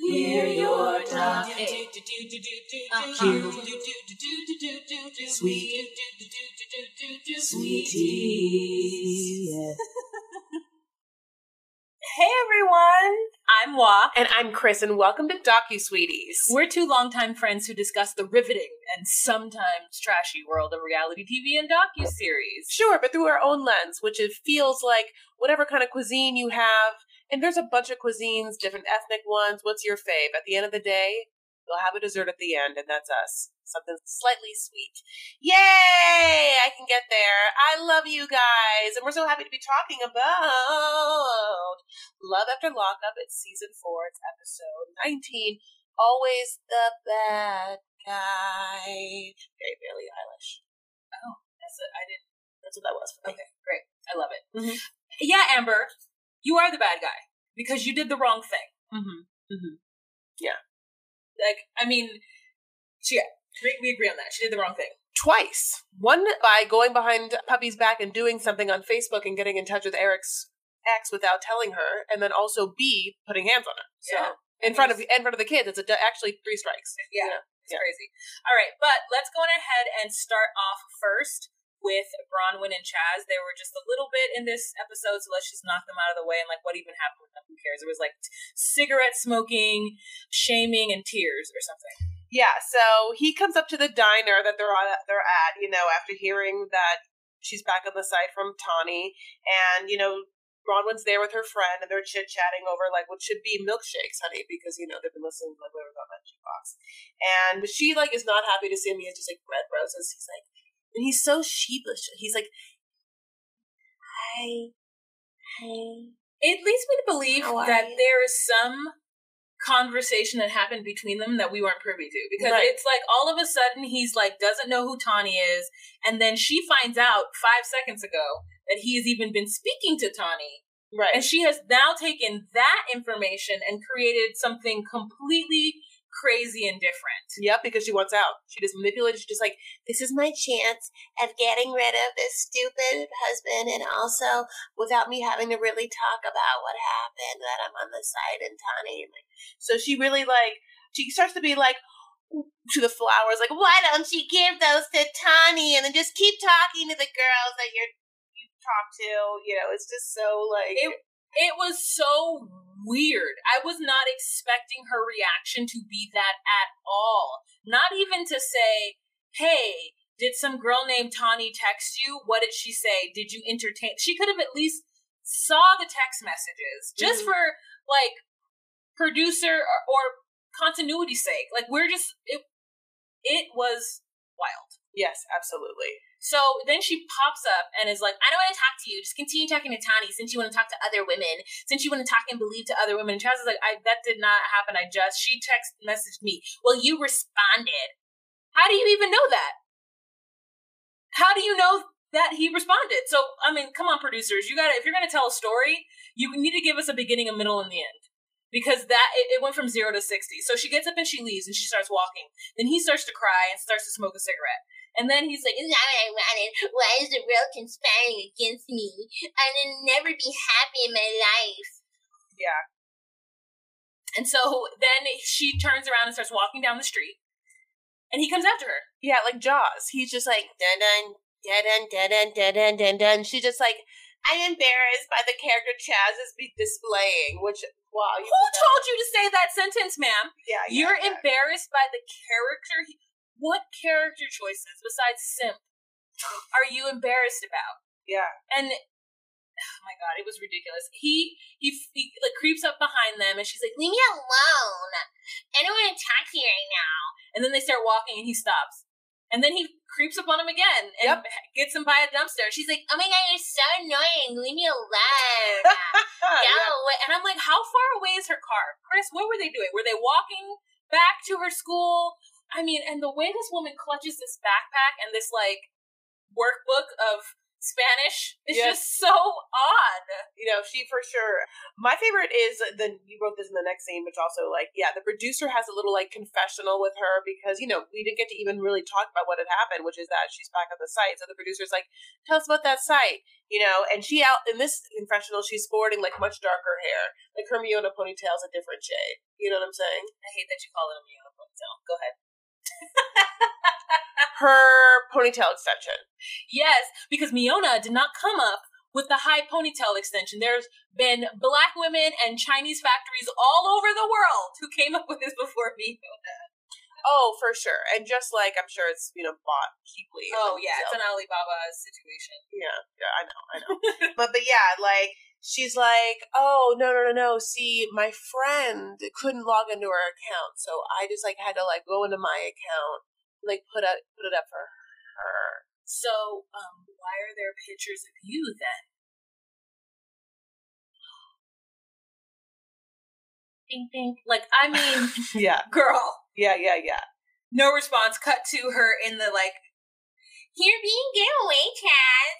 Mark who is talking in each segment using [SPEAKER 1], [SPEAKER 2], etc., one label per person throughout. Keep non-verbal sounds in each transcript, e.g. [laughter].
[SPEAKER 1] We're your top sweet uh-huh. sweeties.
[SPEAKER 2] Hey everyone, I'm Wa.
[SPEAKER 3] And I'm Chris, and welcome to Docu Sweeties.
[SPEAKER 2] We're two longtime friends who discuss the riveting and sometimes trashy world of reality TV and docu series.
[SPEAKER 3] Sure, but through our own lens, which it feels like whatever kind of cuisine you have, and there's a bunch of cuisines, different ethnic ones. What's your fave? At the end of the day, we'll have a dessert at the end, and that's us. Something slightly sweet. Yay! I can get there. I love you guys, and we're so happy to be talking about Love After Lockup. It's season four. It's episode 19. Always the bad guy. Very Billie Eilish.
[SPEAKER 2] Oh, that's it. I didn't.
[SPEAKER 3] That's what that was.
[SPEAKER 2] Okay, great. I love it.
[SPEAKER 3] Mhm.
[SPEAKER 2] Yeah, Amber, you are the bad guy because you did the wrong thing.
[SPEAKER 3] Mm-hmm. Mm-hmm. Yeah.
[SPEAKER 2] Like, I mean, she, yeah, we- agree on that. She did the wrong thing.
[SPEAKER 3] twice. One by going behind Puppy's back and doing something on Facebook and getting in touch with Eric's ex without telling her, and then also B putting hands on her. So
[SPEAKER 2] Yeah.
[SPEAKER 3] in front of in front of the kids, it's a, actually three strikes.
[SPEAKER 2] Yeah. It's
[SPEAKER 3] Yeah.
[SPEAKER 2] crazy. All right, but let's go on ahead and start off first with Bronwyn and Chaz. They were just a little bit in this episode, so let's just knock them out of the way. And like, what even happened with them? Who cares? It was like cigarette smoking, shaming, and tears or something.
[SPEAKER 3] Yeah. So he comes up to the diner that they're on, they're at. You know, after hearing that she's back on the side from Tawny, and you know. Bronwyn's there with her friend, and they're chit chatting over like what should be milkshakes, honey, because you know they've been listening to like whatever's on that jukebox. And she like is not happy to see him. He has just like red roses. He's like, and he's so sheepish. He's like, "Hi, hi."
[SPEAKER 2] It leads me to believe that
[SPEAKER 3] you?
[SPEAKER 2] there is some conversation that happened between them that we weren't privy to because
[SPEAKER 3] Right.
[SPEAKER 2] it's like all of a sudden he's like doesn't know who Tawny is and then she finds out 5 seconds ago that he has even been speaking to Tawny
[SPEAKER 3] Right.
[SPEAKER 2] and she has now taken that information and created something completely crazy and different.
[SPEAKER 3] Yep, because she wants out. She just manipulated. She's just like, this is my chance of getting rid of this stupid husband, and also without me having to really talk about what happened, that I'm on the side and Tawny. So she really like she starts to be like to the flowers, like, why don't you give those to Tawny, and then just keep talking to the girls that you're you talk to. You know, it's just so like
[SPEAKER 2] It- It was so weird. I was not expecting her reaction to be that at all. Not even to say, hey, did some girl named Tawny text you? What did she say? Did you entertain? She could have at least saw the text messages just
[SPEAKER 3] Mhm.
[SPEAKER 2] for like producer or, or continuity sake. Like we're just it. It was wild.
[SPEAKER 3] Yes, absolutely.
[SPEAKER 2] So then she pops up and is like, I don't want to talk to you. Just continue talking to Tawny since you want to talk to other women. Since you want to talk and believe to other women. And Chaz is like, I, that did not happen. I just, she text messaged me. Well, you responded. How do you even know that? How do you know that he responded? So, I mean, come on, producers. You gotta, if you're to tell a story, you need to give us a beginning, a middle, and the end. Because that, it, it went from zero to 60. So she gets up and she leaves and she starts walking. Then he starts to cry and starts to smoke a cigarette. And then he's like,
[SPEAKER 4] It's not what I wanted. Why is the world conspiring against me? I will never be happy in my life. Yeah.
[SPEAKER 2] And so then she turns around and starts walking down the street. And he comes after her.
[SPEAKER 3] Yeah, like Jaws. He's just like dun dun dun dun dun dun dun dun dun. She's just like, I'm embarrassed by the character Chaz is be displaying. Which wow,
[SPEAKER 2] Who told you to say that sentence, ma'am?
[SPEAKER 3] Yeah, yeah,
[SPEAKER 2] You're
[SPEAKER 3] yeah.
[SPEAKER 2] embarrassed by the character. he- What character choices besides simp are you embarrassed about?
[SPEAKER 3] yeah.
[SPEAKER 2] And oh my god, it was ridiculous. He he, he like creeps up behind them, and she's like,
[SPEAKER 4] Leave me alone. I don't want to talk to you right now.
[SPEAKER 2] and then they start walking, and he stops, and then he creeps up on him again and gets him by a dumpster. She's like,
[SPEAKER 4] Oh my god, you're so annoying. Leave me alone. [laughs]
[SPEAKER 2] go. And I'm like, how far away is her car? Chris, what were they doing? Were they walking back to her school? I mean, and the way this woman clutches this backpack and this like workbook of Spanish. It's
[SPEAKER 3] Yes.
[SPEAKER 2] just so odd.
[SPEAKER 3] you know, she for sure. My favorite is the you wrote this in the next scene, which also like yeah, the producer has a little like confessional with her because you know we didn't get to even really talk about what had happened, which is that she's back at the site. So the producer's like, "Tell us about that site," you know, and she out in this confessional, she's sporting like much darker hair, like her Miona ponytail's a different shade. You know what I'm saying?
[SPEAKER 2] I hate that you call it a Miona ponytail. Go ahead. [laughs]
[SPEAKER 3] Her ponytail extension.
[SPEAKER 2] Yes, because Miona did not come up with the high ponytail extension. There's been black women and Chinese factories all over the world who came up with this before [laughs] Miona.
[SPEAKER 3] Oh, for sure, and just like I'm sure it's you know bought cheaply.
[SPEAKER 2] Oh yeah,
[SPEAKER 3] So-
[SPEAKER 2] it's an Alibaba situation.
[SPEAKER 3] Yeah, yeah, I know, I know. [laughs] but but yeah, like she's like, oh no no no no. See, my friend couldn't log into her account, so I just like had to like go into my account, like put up put it up for her.
[SPEAKER 2] So, um, why are there pictures of you then? Ding ding. Like, I mean, [laughs]
[SPEAKER 3] Yeah,
[SPEAKER 2] girl.
[SPEAKER 3] yeah, yeah, yeah.
[SPEAKER 2] No response. Cut to her in the like,
[SPEAKER 4] You're being giveaway, Chaz.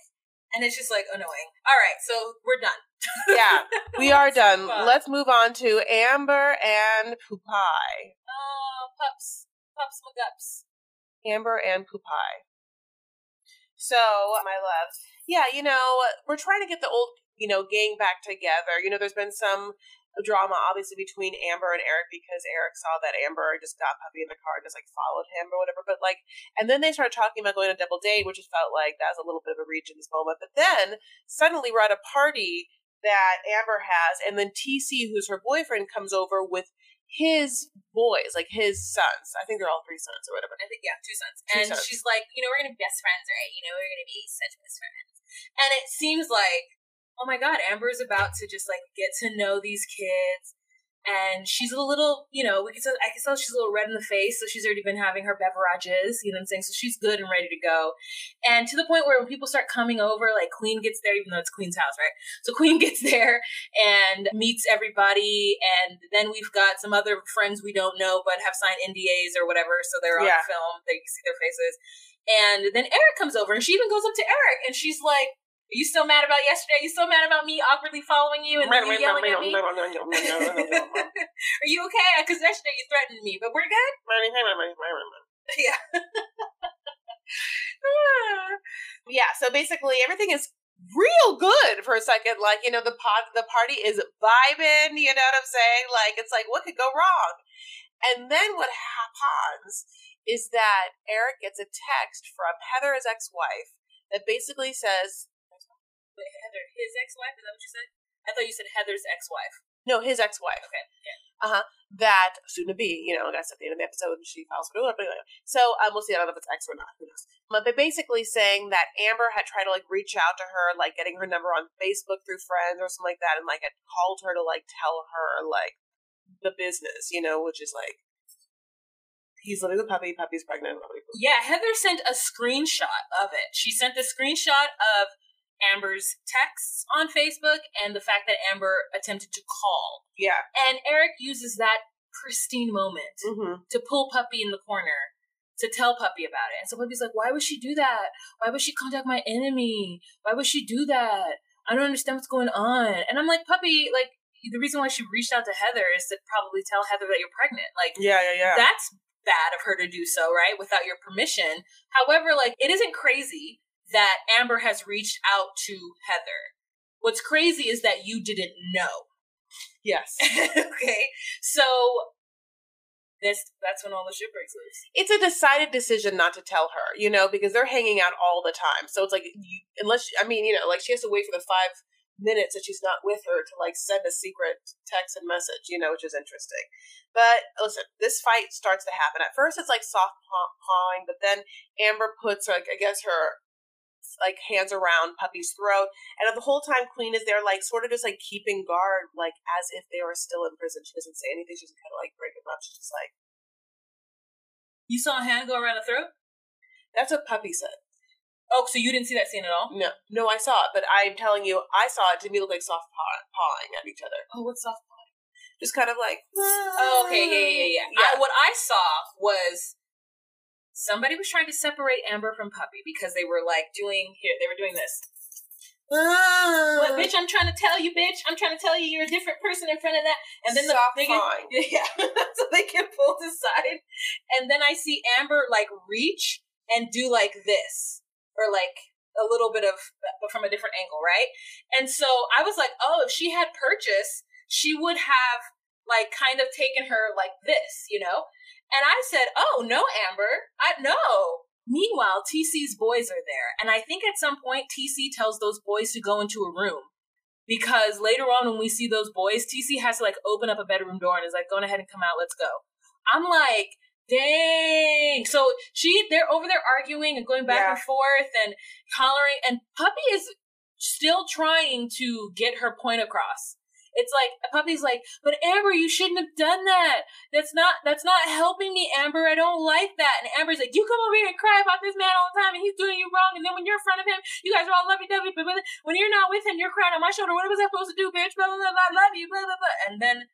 [SPEAKER 2] and it's just like annoying. All right, so we're done.
[SPEAKER 3] Yeah, [laughs] we are done. Let's move on to Amber and Puppy.
[SPEAKER 2] Oh, pups, pups, McGups.
[SPEAKER 3] Amber and Puppy. So, my loves, yeah, you know, we're trying to get the old, you know, gang back together. You know, there's been some drama, obviously, between Amber and Eric because Eric saw that Amber just got Puppy in the car and just like followed him or whatever. But like, and then they started talking about going on a double date, which just felt like that was a little bit of a reach in this moment. But then suddenly we're at a party that Amber has, and then TC, who's her boyfriend, comes over with his boys, like his sons. I think they're all three sons or whatever.
[SPEAKER 2] I think yeah, two sons.
[SPEAKER 3] Two
[SPEAKER 2] and
[SPEAKER 3] sons.
[SPEAKER 2] she's like, you know, we're gonna be best friends, right? You know, we're gonna be such best friends. And it seems like, oh my god, Amber's about to just like get to know these kids. And she's a little, you know, we can tell, I can tell she's a little red in the face, so she's already been having her beverages, you know what I'm saying? So she's good and ready to go. And to the point where when people start coming over, like Queen gets there, even though it's Queen's house, right? So [laughs] Queen gets there and meets everybody, and then we've got some other friends we don't know but have signed NDAs or whatever, so they're on
[SPEAKER 3] Yeah.
[SPEAKER 2] film, they see their faces. And then Eric comes over, and she even goes up to Eric, and she's like, "Are you still mad about yesterday? Are you still mad about me awkwardly following you and then you yelling at me? Are you okay? Because yesterday you threatened me, but we're good." Yeah.
[SPEAKER 3] yeah, so basically everything is real good for a second. Like, you know, the pod the party is vibing, you know what I'm saying? Like it's like what could go wrong? And then what happens is that Eric gets a text from Heather's ex-wife that basically says
[SPEAKER 2] Wait, Heather, his ex-wife? Is that what you said? I thought you said Heather's ex-wife.
[SPEAKER 3] no, his ex-wife.
[SPEAKER 2] Okay. Yeah.
[SPEAKER 3] Uh-huh. That soon to be, you know, I guess at the end of the episode and she files for but anyway. So um, we'll see. I don't know if it's ex or not. Who knows? But they're basically saying that Amber had tried to like reach out to her, like getting her number on Facebook through friends or something like that, and like had called her to like tell her like the business, you know, which is like he's living with puppy, puppy's pregnant.
[SPEAKER 2] Yeah, Heather sent a screenshot of it. She sent a screenshot of Amber's texts on Facebook and the fact that Amber attempted to call.
[SPEAKER 3] Yeah.
[SPEAKER 2] And Eric uses that pristine moment
[SPEAKER 3] Mm-hmm.
[SPEAKER 2] to pull Puppy in the corner to tell Puppy about it. And so Puppy's like, why would she do that? Why would she contact my enemy? Why would she do that? I don't understand what's going on. And I'm like, Puppy, like, the reason why she reached out to Heather is to probably tell Heather that you're pregnant. Like,
[SPEAKER 3] Yeah, yeah, yeah.
[SPEAKER 2] that's bad of her to do so, right? Without your permission. However, like, it isn't crazy that Amber has reached out to Heather. What's crazy is that you didn't know.
[SPEAKER 3] yes. [laughs]
[SPEAKER 2] okay. So this that's when all the shit breaks loose.
[SPEAKER 3] it's a decided decision not to tell her, you know, because they're hanging out all the time. So it's like, you, unless, I mean, you know, like she has to wait for the five minutes that she's not with her to like send a secret text and message, you know, which is interesting. But listen, this fight starts to happen. At first, it's like soft paw- pawing, but then Amber puts, like, I guess her like hands around puppy's throat and the whole time queen is there like sort of just like keeping guard like as if they were still in prison she doesn't say anything She's kind of like breaking up she's just like
[SPEAKER 2] You saw a hand go around the throat?
[SPEAKER 3] that's what puppy said
[SPEAKER 2] Oh, so you didn't see that scene at all?
[SPEAKER 3] No, no, I saw it, but I'm telling you, I saw it. To me, it looked like soft paw- pawing at each other.
[SPEAKER 2] Oh, what's soft pawing?
[SPEAKER 3] Just kind of like.
[SPEAKER 2] Oh, okay, yeah, yeah, yeah. yeah. I, what I saw was somebody was trying to separate Amber from Puppy because they were like doing here. They were doing this.
[SPEAKER 3] Ah.
[SPEAKER 2] What, bitch? I'm trying to tell you, bitch. I'm trying to tell you, you're a different person in front of that. And then the they get, [laughs] yeah, [laughs] so they get pulled aside, and then I see Amber like reach and do like this, or like a little bit of, but from a different angle, right? And so I was like, oh, if she had purchase, she would have like kind of taken her like this, you know. And I said, oh no, Amber, I no. Meanwhile, TC's boys are there, and I think at some point TC tells those boys to go into a room because later on when we see those boys, TC has to like open up a bedroom door and is like, "Go ahead and come out, let's go." I'm like, dang. So she they're over there arguing and going back
[SPEAKER 3] Yeah.
[SPEAKER 2] and forth and hollering, and Puppy is still trying to get her point across. It's like a Puppy's like, but Amber, you shouldn't have done that. That's not that's not helping me, Amber. I don't like that. And Amber's like, you come over here and cry about this man all the time, and he's doing you wrong. And then when you're in front of him, you guys are all lovey dovey. But when- you're not with him, you're crying on my shoulder. What was I supposed to do, bitch? Blah blah blah. I love you. Blah blah blah. And then,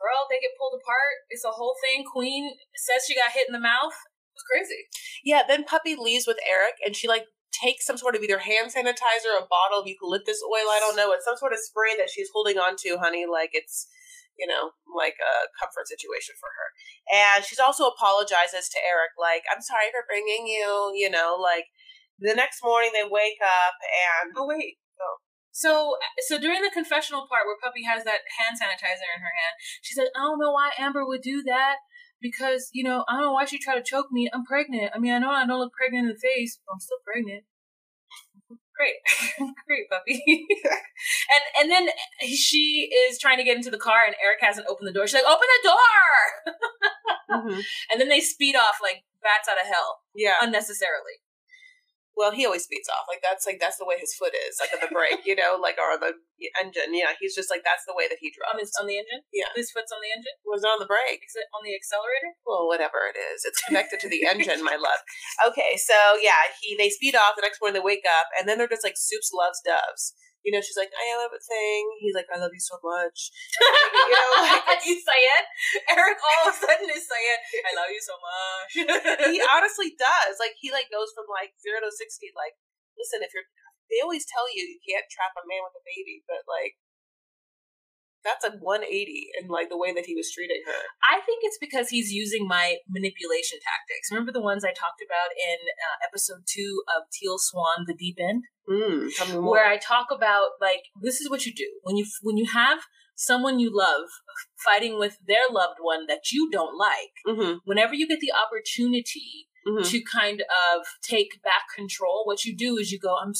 [SPEAKER 2] girl, they get pulled apart. It's a whole thing. Queen says she got hit in the mouth. It was crazy.
[SPEAKER 3] Yeah, then Puppy leaves with Eric and she like takes some sort of either hand sanitizer, a bottle of eucalyptus oil, I don't know. It's some sort of spray that she's holding on to, honey, like it's you know, like a comfort situation for her. And she's also apologizes to Eric, like, I'm sorry for bringing you, you know, like the next morning they wake up and
[SPEAKER 2] Oh wait. Oh. So so during the confessional part where Puppy has that hand sanitizer in her hand, she said, I don't know why Amber would do that. Because, you know, I don't know why she tried to choke me. I'm pregnant. I mean, I know I don't look pregnant in the face, but I'm still pregnant. [laughs] Great. [laughs] Great, puppy. [laughs] and and then she is trying to get into the car and Eric hasn't opened the door. She's like, Open the door
[SPEAKER 3] Mhm.
[SPEAKER 2] And then they speed off like bats out of hell.
[SPEAKER 3] yeah.
[SPEAKER 2] Unnecessarily.
[SPEAKER 3] Well, he always speeds off. Like that's like that's the way his foot is, like at the brake, you know, like or on the engine. Yeah, he's just like that's the way that he
[SPEAKER 2] On
[SPEAKER 3] drives.
[SPEAKER 2] his on the engine?
[SPEAKER 3] Yeah.
[SPEAKER 2] His foot's on the engine?
[SPEAKER 3] was on the brake.
[SPEAKER 2] Is it on the accelerator?
[SPEAKER 3] Well, whatever it is, it's connected to the engine, my love. [laughs] Okay, so yeah, he they speed off. The next morning they wake up, and then they're just like Soups loves doves. You know, she's like, I love a thing. He's like, I love you so much. [laughs] you know, like it's-
[SPEAKER 2] you say it. Eric all of a [laughs] sudden is saying, I love you so much. [laughs]
[SPEAKER 3] he honestly does. Like he like goes from like zero to sixty. Like, listen, if you're, they always tell you you can't trap a man with a baby, but like. That's a 180 in like the way that he was treating her.
[SPEAKER 2] I think it's because he's using my manipulation tactics. Remember the ones I talked about in uh, episode two of Teal Swan, The Deep End?
[SPEAKER 3] Mm, tell me more.
[SPEAKER 2] where I talk about like this is what you do when you when you have someone you love fighting with their loved one that you don't like.
[SPEAKER 3] mm-hmm,
[SPEAKER 2] Whenever you get the opportunity
[SPEAKER 3] mm-hmm.
[SPEAKER 2] to kind of take back control, what you do is you go, "I'm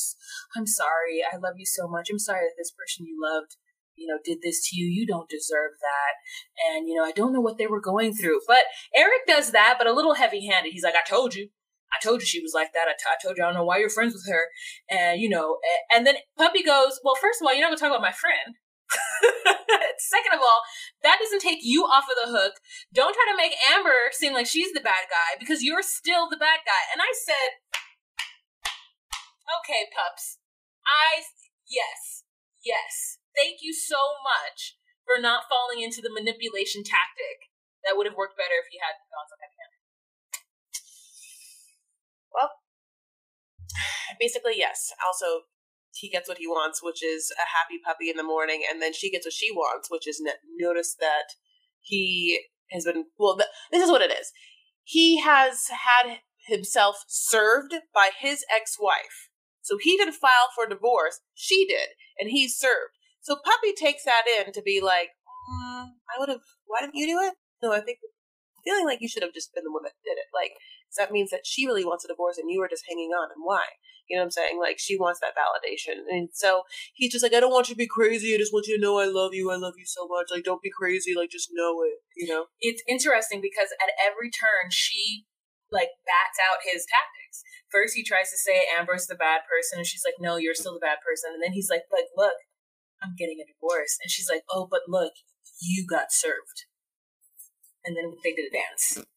[SPEAKER 2] I'm sorry, I love you so much. I'm sorry that this person you loved." You know, did this to you. You don't deserve that. And, you know, I don't know what they were going through. But Eric does that, but a little heavy handed. He's like, I told you. I told you she was like that. I, t- I told you I don't know why you're friends with her. And, you know, and then Puppy goes, Well, first of all, you're not going to talk about my friend. [laughs] Second of all, that doesn't take you off of the hook. Don't try to make Amber seem like she's the bad guy because you're still the bad guy. And I said, Okay, pups. I, yes, yes. Thank you so much for not falling into the manipulation tactic. That would have worked better if you had gone so heavy handed.
[SPEAKER 3] Well, [sighs] basically yes also he gets what he wants which is a happy puppy in the morning and then she gets what she wants which is notice that he has been well th- this is what it is he has had himself served by his ex-wife so he didn't file for divorce she did and he's served so puppy takes that in to be like mm, i would have why didn't you do it no i think feeling like you should have just been the one that did it like that means that she really wants a divorce and you were just hanging on and why you know what I'm saying? Like she wants that validation. And so he's just like, I don't want you to be crazy. I just want you to know I love you. I love you so much. Like don't be crazy. Like just know it. You know?
[SPEAKER 2] It's interesting because at every turn she like bats out his tactics. First he tries to say Amber's the bad person and she's like, No, you're still the bad person. And then he's like, But look, I'm getting a divorce. And she's like, Oh, but look, you got served. And then they did a dance.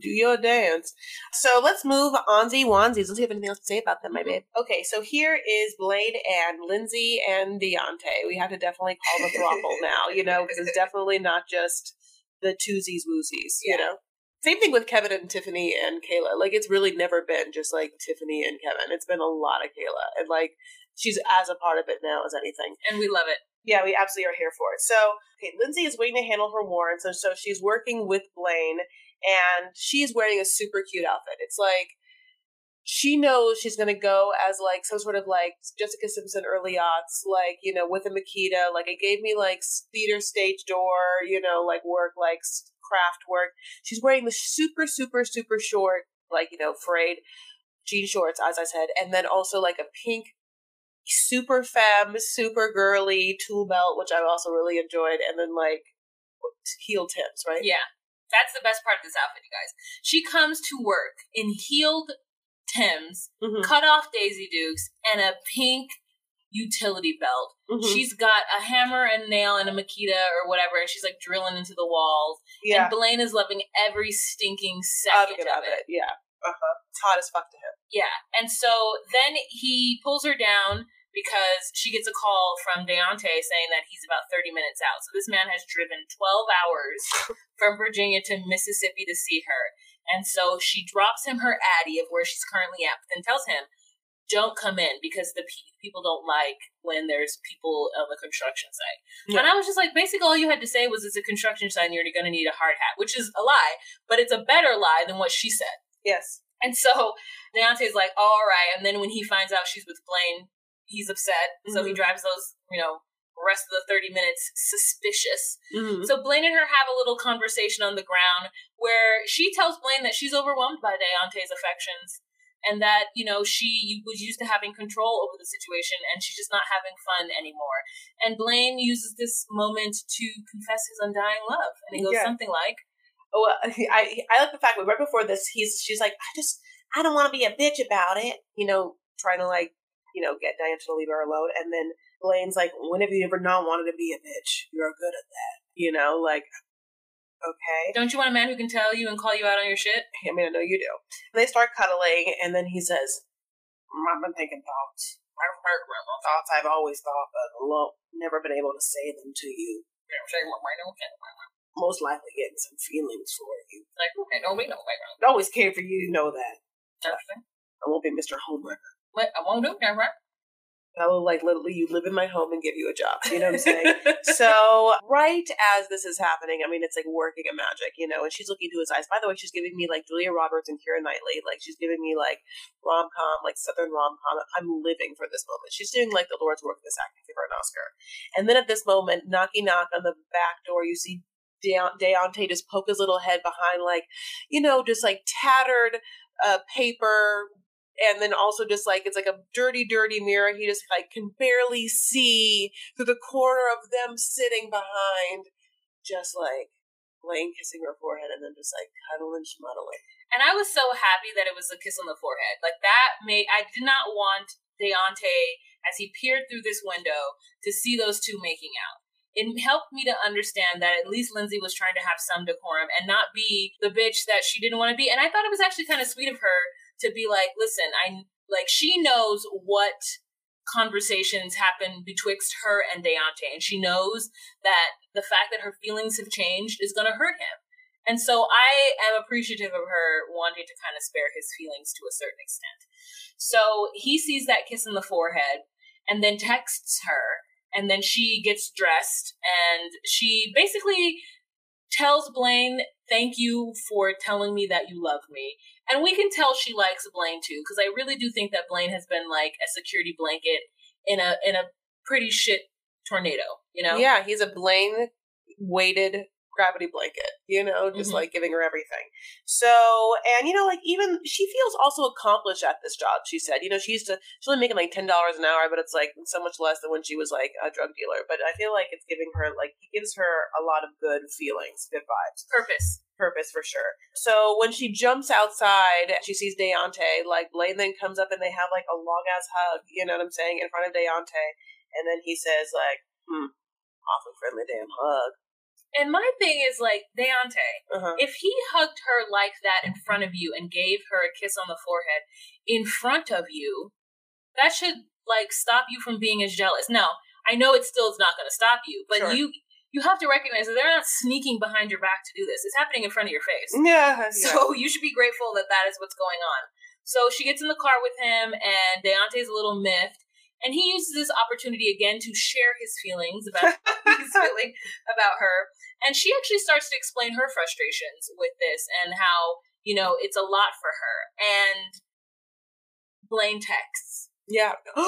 [SPEAKER 3] Do your dance. So let's move onzy onesies. Let's see if you have anything else to say about them, my babe. Okay, so here is Blaine and Lindsay and Daonte. We have to definitely call the throuple [laughs] now, you know, because it's definitely not just the twosies woosies, you
[SPEAKER 2] Yeah.
[SPEAKER 3] know. Same thing with Kevin and Tiffany and Kayla. Like it's really never been just like Tiffany and Kevin. It's been a lot of Kayla. And like she's as a part of it now as anything.
[SPEAKER 2] And we love it.
[SPEAKER 3] Yeah, we absolutely are here for it. So, okay, Lindsay is waiting to handle her warrants, and so she's working with Blaine, and she's wearing a super cute outfit. It's like she knows she's gonna go as like some sort of like Jessica Simpson early aughts, like you know, with a Makita. Like it gave me like theater stage door, you know, like work, like craft work. She's wearing the super, super, super short, like you know, frayed jean shorts, as I said, and then also like a pink super femme, super girly tool belt, which I also really enjoyed, and then like heel tips, right?
[SPEAKER 2] Yeah. That's the best part of this outfit, you guys. She comes to work in heeled Tims,
[SPEAKER 3] Mhm.
[SPEAKER 2] cut off Daisy Dukes, and a pink utility belt.
[SPEAKER 3] Mhm.
[SPEAKER 2] She's got a hammer and nail and a Makita or whatever, and she's like drilling into the walls.
[SPEAKER 3] yeah,
[SPEAKER 2] And Blaine is loving every stinking second of
[SPEAKER 3] of
[SPEAKER 2] it.
[SPEAKER 3] it. Yeah, uh huh. It's hot as fuck to him.
[SPEAKER 2] Yeah. And so then he pulls her down because she gets a call from Daonte saying that he's about 30 minutes out. So this man has driven 12 hours [laughs] from Virginia to Mississippi to see her. And so she drops him her addy of where she's currently at, but then tells him, don't come in because the pe- people don't like when there's people on the construction site.
[SPEAKER 3] Yeah.
[SPEAKER 2] And I was just like, basically, all you had to say was it's a construction site and you're going to need a hard hat, which is a lie, but it's a better lie than what she said.
[SPEAKER 3] Yes.
[SPEAKER 2] And so Daonte's like, all right. And then when he finds out she's with Blaine, he's upset. So he
[SPEAKER 3] Mhm.
[SPEAKER 2] drives those, you know, rest of the 30 minutes suspicious.
[SPEAKER 3] Mm-hmm.
[SPEAKER 2] So Blaine and her have a little conversation on the ground where she tells Blaine that she's overwhelmed by Daonte's affections and that, you know, she was used to having control over the situation and she's just not having fun anymore. And Blaine uses this moment to confess his undying love. And he goes
[SPEAKER 3] Yeah.
[SPEAKER 2] something like,
[SPEAKER 3] Oh, well, I I like the fact that right before this, he's she's like, I just I don't want to be a bitch about it, you know, trying to like you know get Diane to leave her alone, and then Blaine's like, when have you ever not wanted to be a bitch? You're good at that, you know, like okay.
[SPEAKER 2] don't you want a man who can tell you and call you out on your shit?
[SPEAKER 3] I mean, I know you do. And they start cuddling, and then he says, mm, I've been thinking thoughts. Thoughts I've always thought, but lo- never been able to say them to you. Most likely getting some feelings for you.
[SPEAKER 2] Like, okay, no, we know.
[SPEAKER 3] Always cared for you, you know that.
[SPEAKER 2] Interesting.
[SPEAKER 3] I won't be Mr. Homewrecker.
[SPEAKER 2] Wait, I won't do that, right?
[SPEAKER 3] I will like literally you live in my home and give you a job. You know what I'm saying? [laughs] so right as this is happening, I mean it's like working a magic, you know, and she's looking into his eyes. By the way, she's giving me like Julia Roberts and Keira Knightley. Like she's giving me like rom com, like southern rom com. I'm living for this moment. She's doing like the Lord's work this acting give her an Oscar. And then at this moment, knocky knock on the back door, you see De- Daonte just poke his little head behind like, you know, just like tattered uh, paper and then also just like it's like a dirty dirty mirror he just like can barely see through the corner of them sitting behind just like laying kissing her forehead and then just like cuddling schmuddling
[SPEAKER 2] And I was so happy that it was a kiss on the forehead. Like that made I did not want Daonte as he peered through this window to see those two making out. It helped me to understand that at least Lindsay was trying to have some decorum and not be the bitch that she didn't want to be. And I thought it was actually kind of sweet of her to be like, listen, I like she knows what conversations happen betwixt her and Daonte, and she knows that the fact that her feelings have changed is going to hurt him. And so I am appreciative of her wanting to kind of spare his feelings to a certain extent. So he sees that kiss in the forehead and then texts her, and then she gets dressed and she basically tells Blaine, Thank you for telling me that you love me. And we can tell she likes Blaine too, because I really do think that Blaine has been like a security blanket in a in a pretty shit tornado, you know?
[SPEAKER 3] yeah he's a blaine weighted gravity blanket you know just
[SPEAKER 2] Mhm.
[SPEAKER 3] like giving her everything so and you know like even she feels also accomplished at this job she said you know she used to she's only making like $10 an hour but it's like so much less than when she was like a drug dealer but i feel like it's giving her like it gives her a lot of good feelings good vibes
[SPEAKER 2] Purpose.
[SPEAKER 3] purpose for sure. So when she jumps outside, she sees Daonte. Like Blaine then comes up and they have like a long ass hug. You know what I'm saying in front of Daonte, and then he says like, "Hmm, awfully friendly damn hug."
[SPEAKER 2] And my thing is like, Daonte,
[SPEAKER 3] Uh-huh.
[SPEAKER 2] if he hugged her like that in front of you and gave her a kiss on the forehead in front of you, that should like stop you from being as jealous. Now, I know it still is not going to stop you, but
[SPEAKER 3] Sure.
[SPEAKER 2] you you have to recognize that they're not sneaking behind your back to do this. It's happening in front of your face.
[SPEAKER 3] Yeah.
[SPEAKER 2] So [laughs] you should be grateful that that is what's going on. So she gets in the car with him, and Daonte's a little miffed. And he uses this opportunity again to share his feelings about [laughs] his feeling about her. And she actually starts to explain her frustrations with this and how, you know, it's a lot for her. And Blaine texts.
[SPEAKER 3] Yeah. [gasps] [gasps]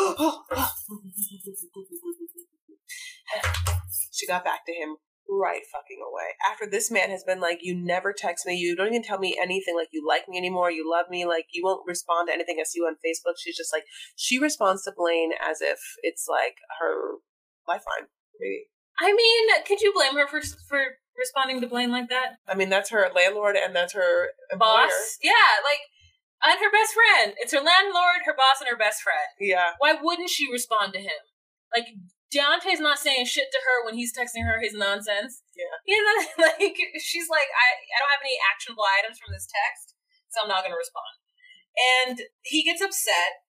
[SPEAKER 3] she got back to him right fucking away. After this man has been like, you never text me, you don't even tell me anything, like you like me anymore, you love me, like you won't respond to anything I see you on Facebook. She's just like, she responds to Blaine as if it's like her lifeline, maybe.
[SPEAKER 2] I mean, could you blame her for for responding to Blaine like that?
[SPEAKER 3] I mean, that's her landlord and that's her employer.
[SPEAKER 2] Boss? Yeah, like and her best friend. It's her landlord, her boss, and her best friend.
[SPEAKER 3] Yeah.
[SPEAKER 2] Why wouldn't she respond to him? Like Daonte's not saying shit to her when he's texting her his nonsense.
[SPEAKER 3] Yeah.
[SPEAKER 2] You [laughs] know, like she's like, I, I don't have any actionable items from this text, so I'm not gonna respond. And he gets upset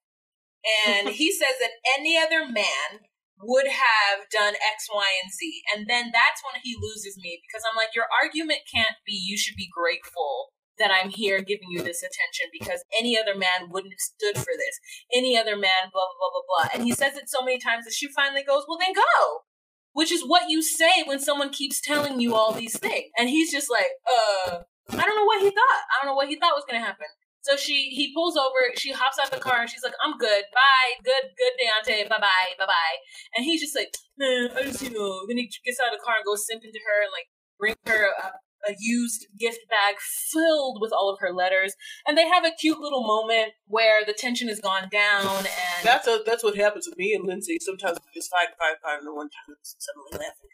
[SPEAKER 2] and [laughs] he says that any other man would have done X, Y, and Z. And then that's when he loses me because I'm like, your argument can't be you should be grateful that I'm here giving you this attention because any other man wouldn't have stood for this. Any other man, blah, blah, blah, blah, blah. And he says it so many times that she finally goes, well, then go. Which is what you say when someone keeps telling you all these things. And he's just like, uh, I don't know what he thought. I don't know what he thought was going to happen. So she he pulls over, she hops out of the car, and she's like, "I'm good, bye, good, good, Daonte, bye, bye, bye, bye." And he's just like, eh, "I just, you know." Then he gets out of the car and goes simp into her and like bring her a, a used gift bag filled with all of her letters, and they have a cute little moment where the tension has gone down, and
[SPEAKER 3] That's a, that's what happens with me and Lindsay. Sometimes we just fight, fight, fight, and then one time it's suddenly laughing.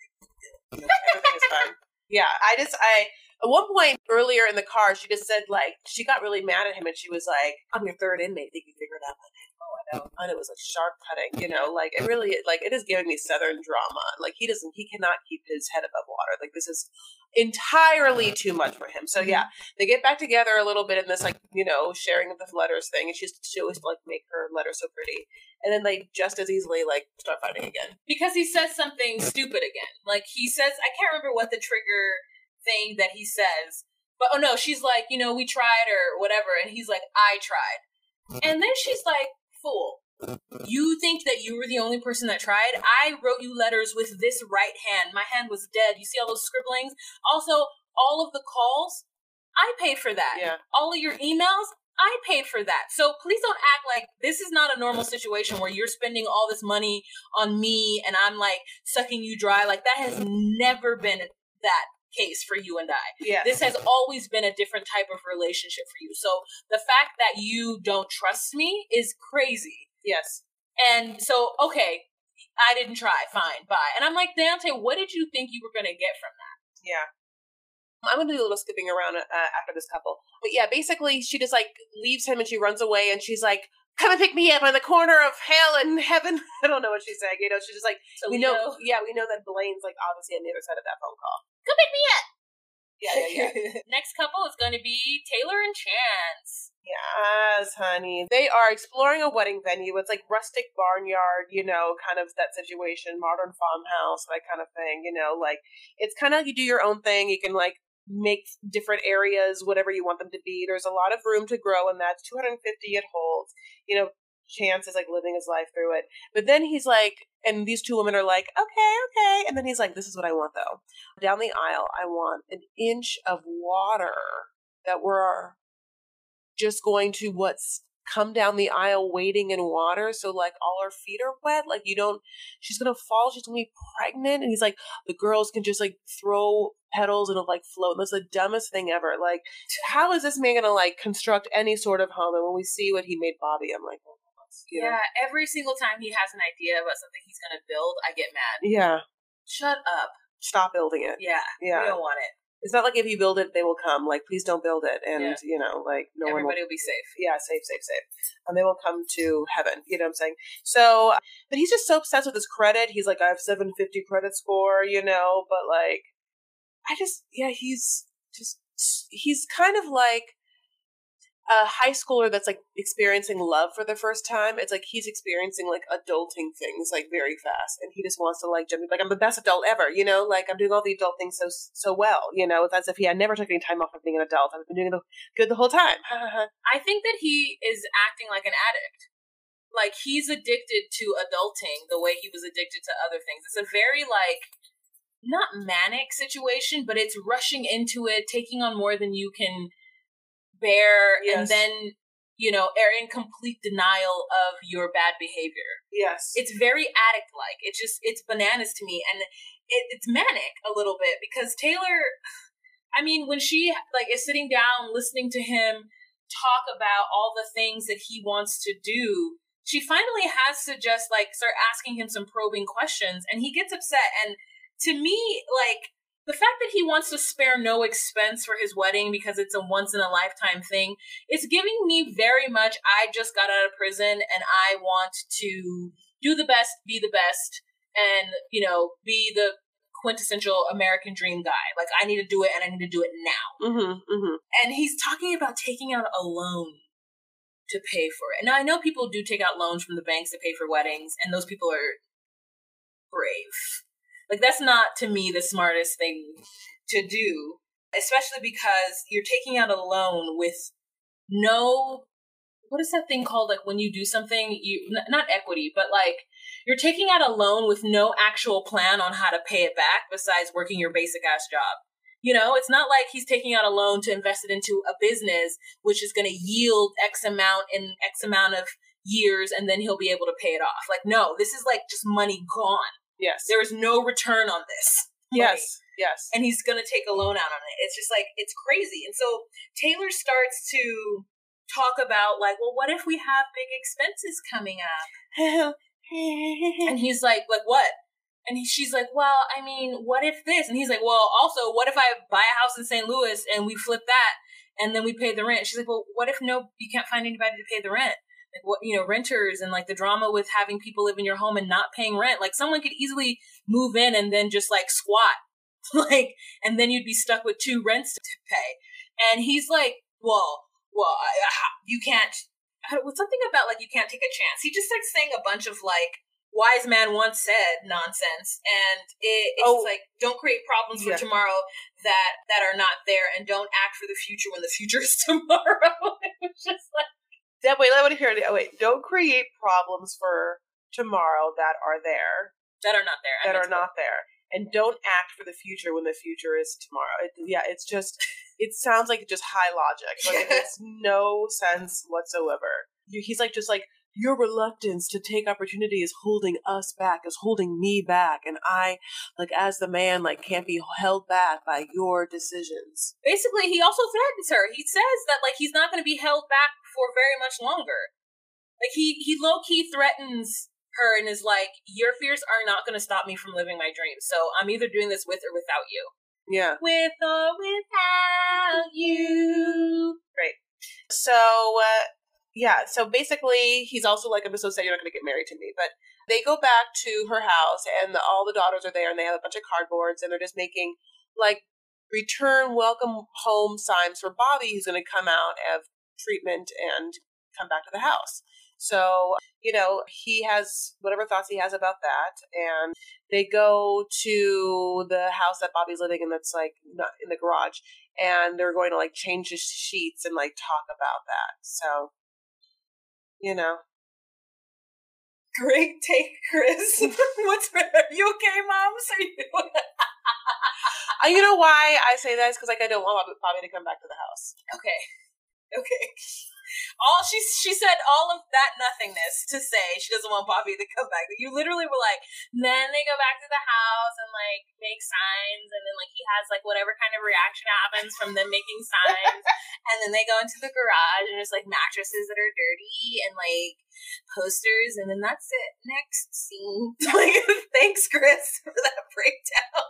[SPEAKER 3] You know, everything is fine. [laughs] Yeah, I just I at one point earlier in the car, she just said like she got really mad at him, and she was like, "I'm your third inmate. Think you figured out my name?" Know. And it was like sharp cutting, you know, like it really like it is giving me southern drama. Like he doesn't, he cannot keep his head above water. Like this is entirely too much for him. So yeah, mm-hmm. they get back together a little bit in this like you know sharing of the letters thing, and she's she always like make her letter so pretty, and then they just as easily like start fighting again.
[SPEAKER 2] because he says something stupid again. Like he says, I can't remember what the trigger thing that he says, but oh no, she's like, you know, we tried or whatever, and he's like, I tried, mm-hmm. and then she's like, fool. You think that you were the only person that tried? I wrote you letters with this right hand. My hand was dead. You see all those scribblings? Also, all of the calls, I paid for that.
[SPEAKER 3] Yeah.
[SPEAKER 2] All of your emails, I paid for that. So please don't act like this is not a normal situation where you're spending all this money on me and I'm like sucking you dry. Like that has never been that case for you and I.
[SPEAKER 3] Yeah.
[SPEAKER 2] This has always been a different type of relationship for you. So the fact that you don't trust me is crazy.
[SPEAKER 3] yes.
[SPEAKER 2] And so, okay, I didn't try. Fine, bye. And I'm like, Dante, what did you think you were going to get from that?
[SPEAKER 3] Yeah. I'm gonna do a little skipping around uh, after this couple, but yeah, basically she just like leaves him and she runs away and she's like, "Come and pick me up on the corner of hell and heaven." [laughs] I don't know what she's saying. You know, she's just like,
[SPEAKER 2] So
[SPEAKER 3] we know, [laughs] yeah, we know that Blaine's like obviously on the other side of that phone call.
[SPEAKER 4] Come pick me up.
[SPEAKER 3] Yeah, yeah, yeah. [laughs]
[SPEAKER 2] Next couple is going to be Taylor and Chance.
[SPEAKER 3] yes, honey. They are exploring a wedding venue. It's like rustic barnyard, you know, kind of that situation, modern farmhouse, that kind of thing. You know, like it's kind of like you do your own thing. You can like make different areas whatever you want them to be. There's a lot of room to grow, and that's 250 it holds. You know, Chance is like living his life through it. But then he's like, and these two women are like, okay, okay. And then he's like, this is what I want though. Down the aisle, I want an inch of water that we're just going to what's come down the aisle wading in water. So like all her feet are wet. Like you don't, she's to fall. She's to be pregnant. And he's like, the girls can just like throw petals and it'll like float. That's the dumbest thing ever. Like, how is this man to like construct any sort of home? And when we see what he made Bobby, I'm like, oh, you know?
[SPEAKER 2] Yeah, every single time he has an idea about something he's to build, I get mad.
[SPEAKER 3] Yeah.
[SPEAKER 2] Shut up.
[SPEAKER 3] Stop building it.
[SPEAKER 2] Yeah,
[SPEAKER 3] Yeah.
[SPEAKER 2] we don't want it.
[SPEAKER 3] It's not like if you build it, they will come. Like, please don't build it. And,
[SPEAKER 2] Yeah.
[SPEAKER 3] you know, like, no one will
[SPEAKER 2] Everybody will be safe.
[SPEAKER 3] yeah, safe, safe, safe. And they will come to heaven. You know what I'm saying? So, but he's just so obsessed with his credit. He's like, I have 750 credit score, you know, but like, I just, yeah, he's just, he's kind of like a high schooler that's like experiencing love for the first time. It's like he's experiencing like adulting things like very fast. And he just wants to like jump, like, I'm the best adult ever, you know, like I'm doing all the adult things so, so well, you know, it's as if he had never took any time off of being an adult. I've been doing it good the whole time.
[SPEAKER 2] I think that he is acting like an addict. like he's addicted to adulting the way he was addicted to other things. It's a very like not manic situation, but it's rushing into it, taking on more than you can bear, and then you know, are in complete denial of your bad behavior.
[SPEAKER 3] Yes.
[SPEAKER 2] It's very addict like. It's just it's bananas to me, and it, it's manic a little bit because Taylor. [sighs] I mean, when she like is sitting down listening to him talk about all the things that he wants to do, she finally has to just like start asking him some probing questions, and he gets upset. And to me, like the fact that he wants to spare no expense for his wedding because it's a once in a lifetime thing it's giving me very much I just got out of prison and I want to do the best, be the best, and you know, be the quintessential American dream guy. Like I need to do it and I need to do it now.
[SPEAKER 3] mm-hmm, mm-hmm.
[SPEAKER 2] And he's talking about taking out a loan to pay for it. Now I know people do take out loans from the banks to pay for weddings, and those people are brave. Like that's not to me the smartest thing to do, especially because you're taking out a loan with no what is that thing called? Like when you do something you not equity but like you're taking out a loan with no actual plan on how to pay it back besides working your basic ass job. You know it's not like he's taking out a loan to invest it into a business which is going to yield x amount in x amount of years and then he'll be able to pay it off. Like no this is like just money gone
[SPEAKER 3] Yes.
[SPEAKER 2] there is no return on this [laughs]
[SPEAKER 3] Yes. Yes.
[SPEAKER 2] and he's gonna take a loan out on it. It's just like it's crazy. And so Taylor starts to talk about like, well, what if we have big expenses coming up? [laughs] And he's like, like what? And he, she's like, well, I mean, what if this? And he's like, well, also, what if I buy a house in St. Louis and we flip that and then we pay the rent? She's like, well, what if no, you can't find anybody to pay the rent? Like what, you know, renters and like the drama with having people live in your home and not paying rent. Like someone could easily move in and then just like squat, [laughs] like, and then you'd be stuck with two rents to pay. And he's like, well, well, you can't. Don't- Something about like you can't take a chance. He just starts saying a bunch of like wise man once said nonsense, and it, it's
[SPEAKER 3] Oh.
[SPEAKER 2] like don't create problems for
[SPEAKER 3] Yeah.
[SPEAKER 2] tomorrow that that are not there, and don't act for the future when the future is [laughs] tomorrow. [laughs] it's just like
[SPEAKER 3] That, wait, let me hear it. Oh, wait. Don't create problems for tomorrow that are there,
[SPEAKER 2] that are not there.
[SPEAKER 3] That are not there. And don't act for the future when the future is tomorrow. It, yeah, it's just, it sounds like just high logic. Like, it [laughs] makes no sense whatsoever. He's like, just like, your reluctance to take opportunity is holding us back, is holding me back. And I, like, as the man, like, can't be held back by your decisions.
[SPEAKER 2] basically he also threatens her. He says that like he's not going to be held back for very much longer. Like he he low key threatens her and is like, "Your fears are not going to stop me from living my dreams. So I'm either doing this with or without you.
[SPEAKER 3] Yeah.
[SPEAKER 2] With or without you." Great.
[SPEAKER 3] So, uh, yeah, so basically, he's also like, I'm so sad you're not going to get married to me. But they go back to her house, and the, all the daughters are there, and they have a bunch of cardboards, and they're just making like return welcome home signs for Bobby, who's going to come out of treatment and come back to the house. So, you know, he has whatever thoughts he has about that. And they go to the house that Bobby's living in that's like not in the garage. And they're going to like change the sheets and like talk about that. So, you know.
[SPEAKER 2] Great take, Chris. [laughs] What's are you okay, mom? So you [laughs]
[SPEAKER 3] Uh, you know why I say that is because like I don't want Bobby to come back to the house.
[SPEAKER 2] Okay. [laughs] Okay. All she she said all of that nothingness to say she doesn't want Bobby to come back. You literally were like, then they go back to the house and like make signs, and then like he has like whatever kind of reaction happens from them making signs, [laughs] and then they go into the garage and there's like mattresses that are dirty and like posters, and then that's it. Next scene. [laughs] like, [laughs] thanks, Chris, for that breakdown.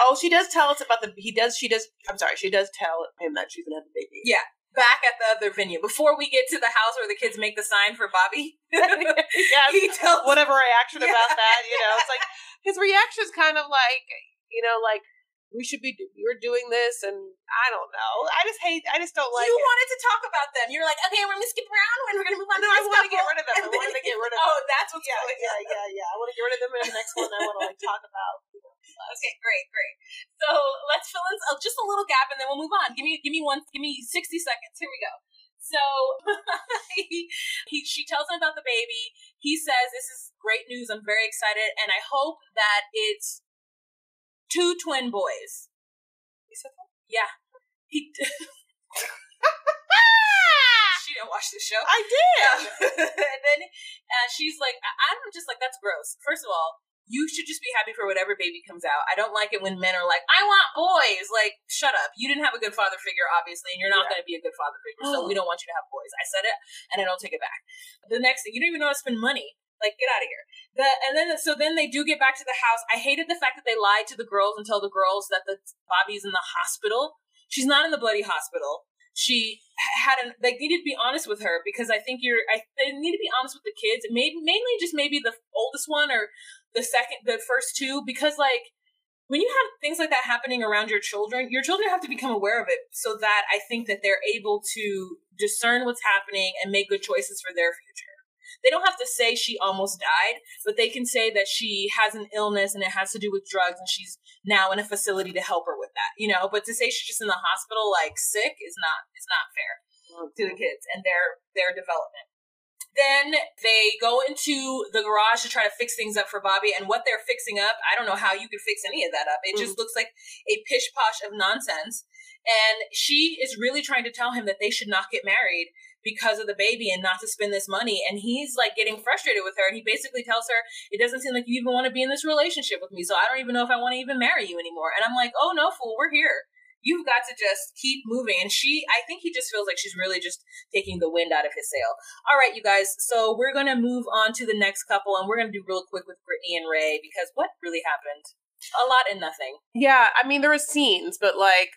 [SPEAKER 3] Oh, she does tell us about the. He does. She does. I'm sorry. She does tell him that she's gonna have a baby.
[SPEAKER 2] Yeah. Back at the other venue before we get to the house where the kids make the sign for Bobby. [laughs]
[SPEAKER 3] yeah,
[SPEAKER 2] he tells
[SPEAKER 3] Whatever reaction
[SPEAKER 2] Yeah.
[SPEAKER 3] about that, you know, it's like his reaction is kind of like, you know, like we should be. We're doing this, and I don't know. I just hate. I just don't like.
[SPEAKER 2] you
[SPEAKER 3] it.
[SPEAKER 2] wanted to talk about them. You're like, okay, we're gonna skip around and we're gonna move on.
[SPEAKER 3] No,
[SPEAKER 2] to
[SPEAKER 3] I want to get rid of them. I want to get rid of [laughs] them.
[SPEAKER 2] Oh, that's what's
[SPEAKER 3] yeah,
[SPEAKER 2] going
[SPEAKER 3] yeah,
[SPEAKER 2] on.
[SPEAKER 3] yeah, yeah. I want to get rid of them in the next one. I want to like talk about. [laughs]
[SPEAKER 2] Okay, great, great. So let's fill in uh, just a little gap and then we'll move on. Give me, give me one, give me sixty seconds. Here we go. So [laughs] he, he, she tells him about the baby. He says, This is great news. I'm very excited. And I hope that it's two twin boys.
[SPEAKER 3] You said that?
[SPEAKER 2] Yeah. He, [laughs] she didn't watch the show.
[SPEAKER 3] I did. [laughs]
[SPEAKER 2] and then uh, she's like, I- I'm just like, that's gross. First of all, you should just be happy for whatever baby comes out. I don't like it when men are like, I want boys. Like, shut up. You didn't have a good father figure, obviously, and you're not
[SPEAKER 3] Yeah.
[SPEAKER 2] going to be a good father figure. So we don't want you to have boys. I said it, and I don't take it back. The next thing, you don't even know how to spend money. Like, get out of here. The and then so then they do get back to the house. I hated the fact that they lied to the girls and tell the girls that the Bobby's in the hospital. She's not in the bloody hospital. She had an they needed to be honest with her because I think you're I they need to be honest with the kids. Maybe mainly just maybe the oldest one or the second the first two because like when you have things like that happening around your children, your children have to become aware of it so that I think that they're able to discern what's happening and make good choices for their future. They don't have to say she almost died, but they can say that she has an illness and it has to do with drugs and she's now in a facility to help her with that, you know. But to say she's just in the hospital like sick is not is not fair to the kids and their their development. Then they go into the garage to try to fix things up for Bobby, and what they're fixing up, I don't know how you could fix any of that up. It just mm. looks like a pish posh of nonsense. And she is really trying to tell him that they should not get married because of the baby and not to spend this money. And he's like getting frustrated with her. And he basically tells her, It doesn't seem like you even want to be in this relationship with me. So I don't even know if I want to even marry you anymore. And I'm like, Oh no, fool, we're here. You've got to just keep moving. And she, I think he just feels like she's really just taking the wind out of his sail. All right, you guys. So we're going to move on to the next couple and we're going to do real quick with Brittany and Ray because what really happened? A lot and nothing.
[SPEAKER 3] Yeah, I mean there were scenes, but like,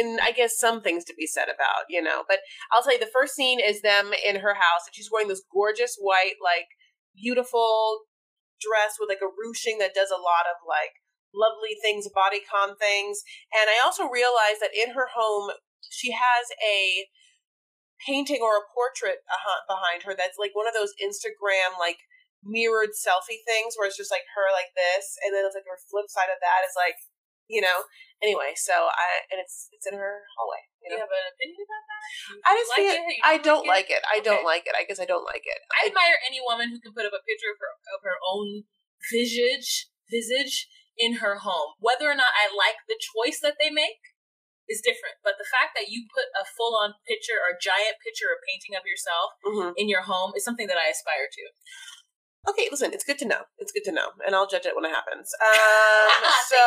[SPEAKER 3] and I guess some things to be said about, you know. But I'll tell you, the first scene is them in her house, and she's wearing this gorgeous white, like, beautiful dress with like a ruching that does a lot of like lovely things, bodycon things. And I also realized that in her home, she has a painting or a portrait behind her that's like one of those Instagram like mirrored selfie things where it's just like her like this, and then it's like her flip side of that is like, you know. Anyway, so I and it's it's in her hallway. You
[SPEAKER 2] you have an opinion about that?
[SPEAKER 3] I just
[SPEAKER 2] like it?
[SPEAKER 3] it, I don't
[SPEAKER 2] like
[SPEAKER 3] like it. I don't
[SPEAKER 2] Okay.
[SPEAKER 3] like it. I guess I don't like it.
[SPEAKER 2] I admire any woman who can put up a picture of her of her own visage visage in her home. Whether or not I like the choice that they make is different. But the fact that you put a full on picture or giant picture or painting of yourself
[SPEAKER 3] Mhm.
[SPEAKER 2] in your home is something that I aspire to.
[SPEAKER 3] Okay, listen, it's good to know. It's good to know, and I'll judge it when it happens. Um, [laughs] so.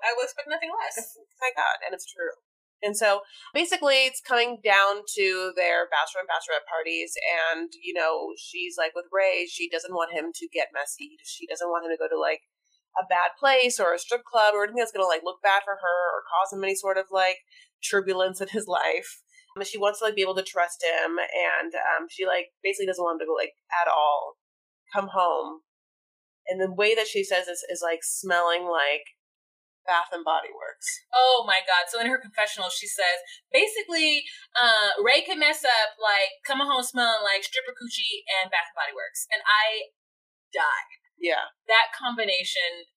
[SPEAKER 2] I, will expect nothing less. [laughs]
[SPEAKER 3] thank God, and it's true. And so basically, it's coming down to their bachelor and bachelorette parties, and you know, she's like with Ray, she doesn't want him to get messy. She doesn't want him to go to like a bad place or a strip club or anything that's going to like look bad for her or cause him any sort of like turbulence in his [laughs] life. She wants to like be able to trust him, and um, she like basically doesn't want him to go like at all come home. And the way that she says this is like smelling like Bath and Body Works.
[SPEAKER 2] Oh my god! So in her confessional, she says basically, uh, Ray can mess up like coming home smelling like stripper coochie and Bath and Body Works, and I died.
[SPEAKER 3] Yeah.
[SPEAKER 2] That combination,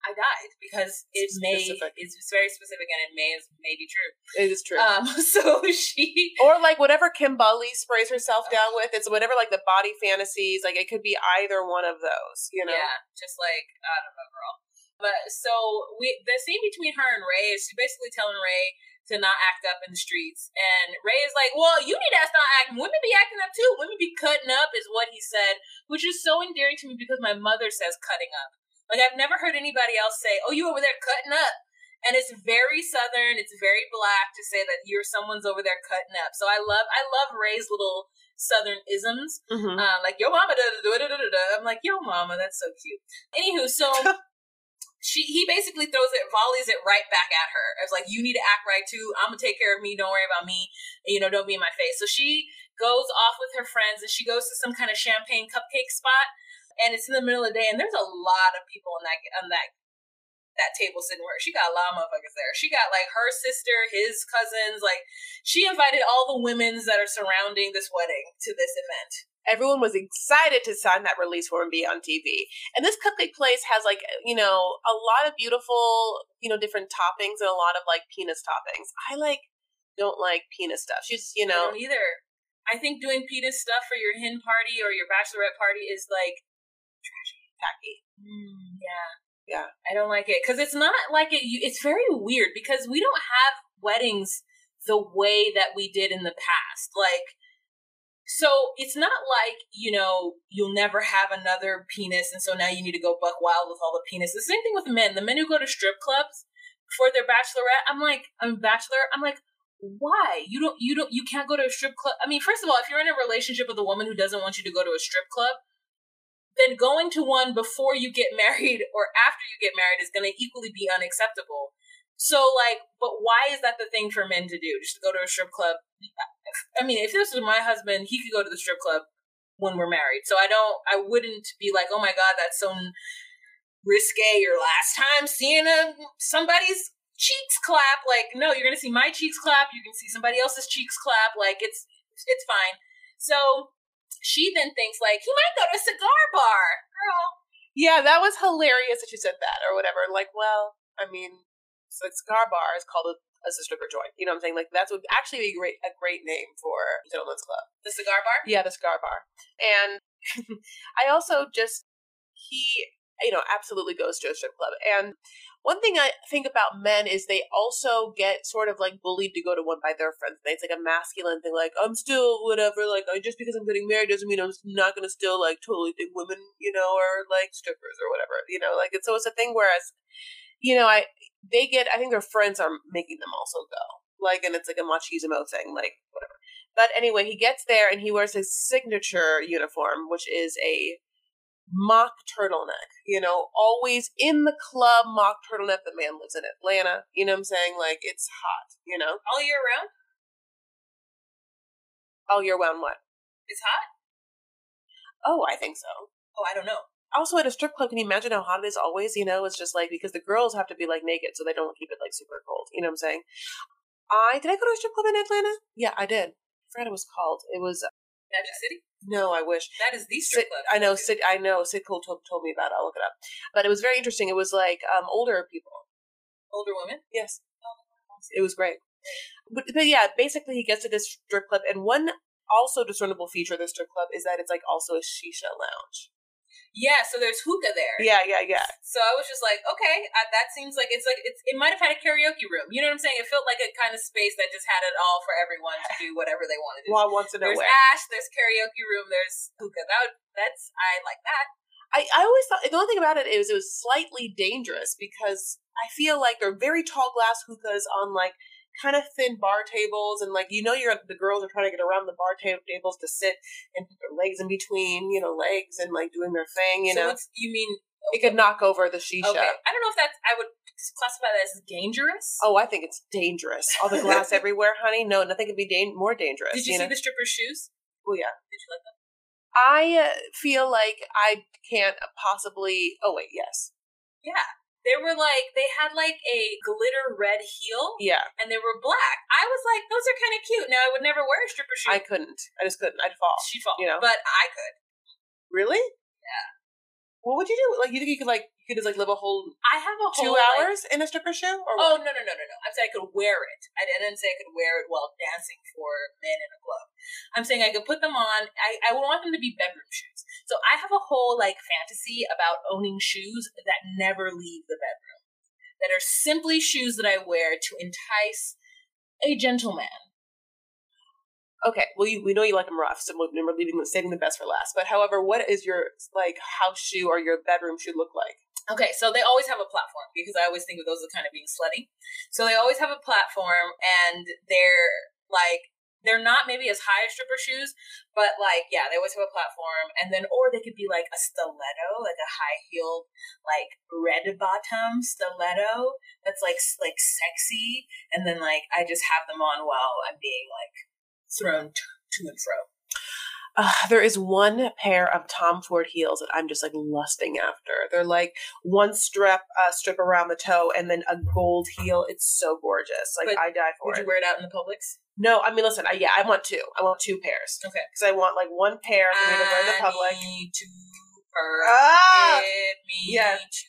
[SPEAKER 2] I died because it
[SPEAKER 3] It's
[SPEAKER 2] may
[SPEAKER 3] specific.
[SPEAKER 2] it's very specific and it may is may be true.
[SPEAKER 3] It is true.
[SPEAKER 2] Um, [laughs] so she
[SPEAKER 3] or like whatever Kimberly sprays herself down with, it's whatever like the body fantasies, like it could be either one of those, you know?
[SPEAKER 2] Yeah, just like I don't know, girl. But so we the scene between her and Ray is she's basically telling Ray to not act up in the streets, and Ray is like, "Well, you need to stop acting. Women be acting up too. Women be cutting up," is what he said, which is so endearing to me because my mother says cutting up. Like I've never heard anybody else say, "Oh, you over there cutting up." And it's very southern. It's very black to say that you're someone's over there cutting up. So I love I love Ray's little southern isms.
[SPEAKER 3] Mhm.
[SPEAKER 2] Um, like yo mama da da da da da da. I'm like yo mama, that's so cute. Anywho, so [laughs] she he basically throws it, volleys it right back at her. It's like you need to act right too. I'm gonna take care of me. Don't worry about me. You know, don't be in my face. So she goes off with her friends and she goes to some kind of champagne cupcake spot. And it's in the middle of the day, and there's a lot of people on that on that that table sitting where she got a lot of motherfuckers there. She got like her sister, his cousins, like she invited all the women's that are surrounding this wedding to this event.
[SPEAKER 3] Everyone was excited to sign that release form and be on TV. And this cupcake place has like, you know, a lot of beautiful, you know, different toppings and a lot of like penis toppings. I like don't like penis stuff. She's, you
[SPEAKER 2] I
[SPEAKER 3] know,
[SPEAKER 2] don't either. I think doing penis stuff for your hen party or your bachelorette party is like Trashy,
[SPEAKER 3] tacky. Mm.
[SPEAKER 2] yeah.
[SPEAKER 3] Yeah.
[SPEAKER 2] I don't like it because it's not like it. It's very weird because we don't have weddings the way that we did in the past. Like, so it's not like you know you'll never have another penis, and so now you need to go buck wild with all the penis. The same thing with men. The men who go to strip clubs for their bachelorette, I'm like, I'm bachelor. I'm like. Why you don't you don't you can't go to a strip club? I mean, first of all, if you're in a relationship with a woman who doesn't want you to go to a strip club, then going to one before you get [laughs] married or after you get married is going to equally be unacceptable. So, like, but why is that the thing for men to do? Just to go to a strip club? I mean, if this was my husband, he could go to the strip club when we're married. So I don't, I wouldn't be like, oh my god, that's so risque. Your last time seeing a somebody's cheeks clap. Like, no, you're gonna see my cheeks clap. You can see somebody else's cheeks clap. Like, it's it's fine. So she then thinks like he might go to a cigar bar, girl.
[SPEAKER 3] Yeah, that was hilarious that you said that or whatever. Like, well, I mean, so a cigar bar is called a, a stripper joint. You know what I'm saying? Like, that's would actually be a great a great name for a gentleman's club.
[SPEAKER 2] The cigar bar.
[SPEAKER 3] Yeah, the cigar bar. And [laughs] I also just he, you know, absolutely goes to a strip club. And one thing I think about men is they also get sort of like bullied to go to one by their friends. It's like a masculine thing, like I'm still whatever. Like I just because I'm getting married doesn't mean I'm not gonna still like totally think women, you know, or like strippers or whatever, you know. Like it's so it's a thing. Whereas, you know, I they get I think their friends are making them also go. Like and it's like a machismo thing, like whatever. But anyway, he gets there and he wears his signature uniform, which is a mock turtleneck. You know, always in the club mock turtleneck. The man lives in Atlanta. You know what I'm saying? Like it's hot. You know,
[SPEAKER 2] All year round.
[SPEAKER 3] all year round. What?
[SPEAKER 2] It's hot.
[SPEAKER 3] Oh, I think so.
[SPEAKER 2] Oh, I don't know.
[SPEAKER 3] Also, at a strip club, can you imagine how hot it is always? You know, it's just like because the girls have to be like naked, so they don't keep it like super cold. You know what I'm saying? I did I go to a strip club in Atlanta? Yeah, I did. I forgot what it was called. It was uh,
[SPEAKER 2] Magic City.
[SPEAKER 3] No, I wish.
[SPEAKER 2] That is the strip club.
[SPEAKER 3] I know Sid. I know Sid Cole told, told me about. it. I'll look it up. But it was very interesting. It was like um, older people.
[SPEAKER 2] Older women.
[SPEAKER 3] Yes, it was great. But, but yeah, basically he gets to this strip club, and one also discernible feature of the strip club is that it's like also a shisha lounge.
[SPEAKER 2] Yeah. So there's hookah there.
[SPEAKER 3] Yeah, yeah, yeah.
[SPEAKER 2] So I was just like, okay, uh, that seems like it's like it's. It might have had a karaoke room. You know what I'm saying? It felt like a kind of space that just had it all for everyone to do whatever they wanted to. do.
[SPEAKER 3] Well, I want to know
[SPEAKER 2] There's
[SPEAKER 3] where.
[SPEAKER 2] Ash. There's karaoke room. There's hookah. That would, that's I like that.
[SPEAKER 3] I, I always thought the only thing about it is it was slightly dangerous because I feel like they're very tall glass hookahs on like kind of thin bar tables and like you know you're the girls are trying to get around the bar ta- tables to sit and put their legs in between you know legs and like doing their thing you
[SPEAKER 2] so
[SPEAKER 3] know
[SPEAKER 2] you mean
[SPEAKER 3] it could knock over the shisha.
[SPEAKER 2] okay? I don't know if that's. I would classify that as dangerous.
[SPEAKER 3] Oh, I think it's dangerous. All the glass [laughs] everywhere, honey. No, nothing could be dan- more dangerous.
[SPEAKER 2] Did you,
[SPEAKER 3] know?
[SPEAKER 2] see the stripper's shoes?
[SPEAKER 3] Oh yeah.
[SPEAKER 2] Did you like them?
[SPEAKER 3] I uh, feel like I can't possibly. Oh wait, yes,
[SPEAKER 2] They were like they had like a glitter red heel.
[SPEAKER 3] yeah.
[SPEAKER 2] and they were black. I was like, those are kind of cute. Now I would never wear a stripper shoe.
[SPEAKER 3] I couldn't. I just couldn't. I'd fall.
[SPEAKER 2] she fall,
[SPEAKER 3] you know.
[SPEAKER 2] but I could.
[SPEAKER 3] Really?
[SPEAKER 2] Yeah.
[SPEAKER 3] What would you do? Like, you think you could like you could just like live a whole
[SPEAKER 2] I have a
[SPEAKER 3] two
[SPEAKER 2] whole, like-
[SPEAKER 3] hours in a stripper shoe? Or
[SPEAKER 2] oh
[SPEAKER 3] what?
[SPEAKER 2] no no no no no! I'm saying I could wear it. I didn't say I could wear it while dancing for men in a club. I'm saying I could put them on. I I would want them to be bedroom shoes. So I have a whole like fantasy about owning shoes that never leave the bedroom. That are simply shoes that I wear to entice a gentleman.
[SPEAKER 3] Okay. Well, you, we know you like them rough, so we're leaving saving the best for last. But however, what is your like house shoe or your bedroom shoe look like?
[SPEAKER 2] Okay, so they always have a platform because I always think of those as kind of being slutty. So they always have a platform, and they're like they're not maybe as high as stripper shoes, but like yeah, they always have a platform, and then or they could be like a stiletto, like a high heeled like red bottom stiletto that's like like sexy, and then like I just have them on while I'm being like thrown t- to and fro.
[SPEAKER 3] Uh, there is one pair of Tom Ford heels that I'm just like lusting after. They're like one strap, uh, strip around the toe, and then a gold heel. It's so gorgeous. Like
[SPEAKER 2] But
[SPEAKER 3] I die for
[SPEAKER 2] Would
[SPEAKER 3] it.
[SPEAKER 2] you wear it out in the Publix?
[SPEAKER 3] no, I mean, listen. I, yeah, I want two. I want two pairs
[SPEAKER 2] Okay.
[SPEAKER 3] because I want like one pair for me to wear in the public.
[SPEAKER 2] I need to purr.
[SPEAKER 3] Ah,
[SPEAKER 2] me
[SPEAKER 3] Yeah.
[SPEAKER 2] to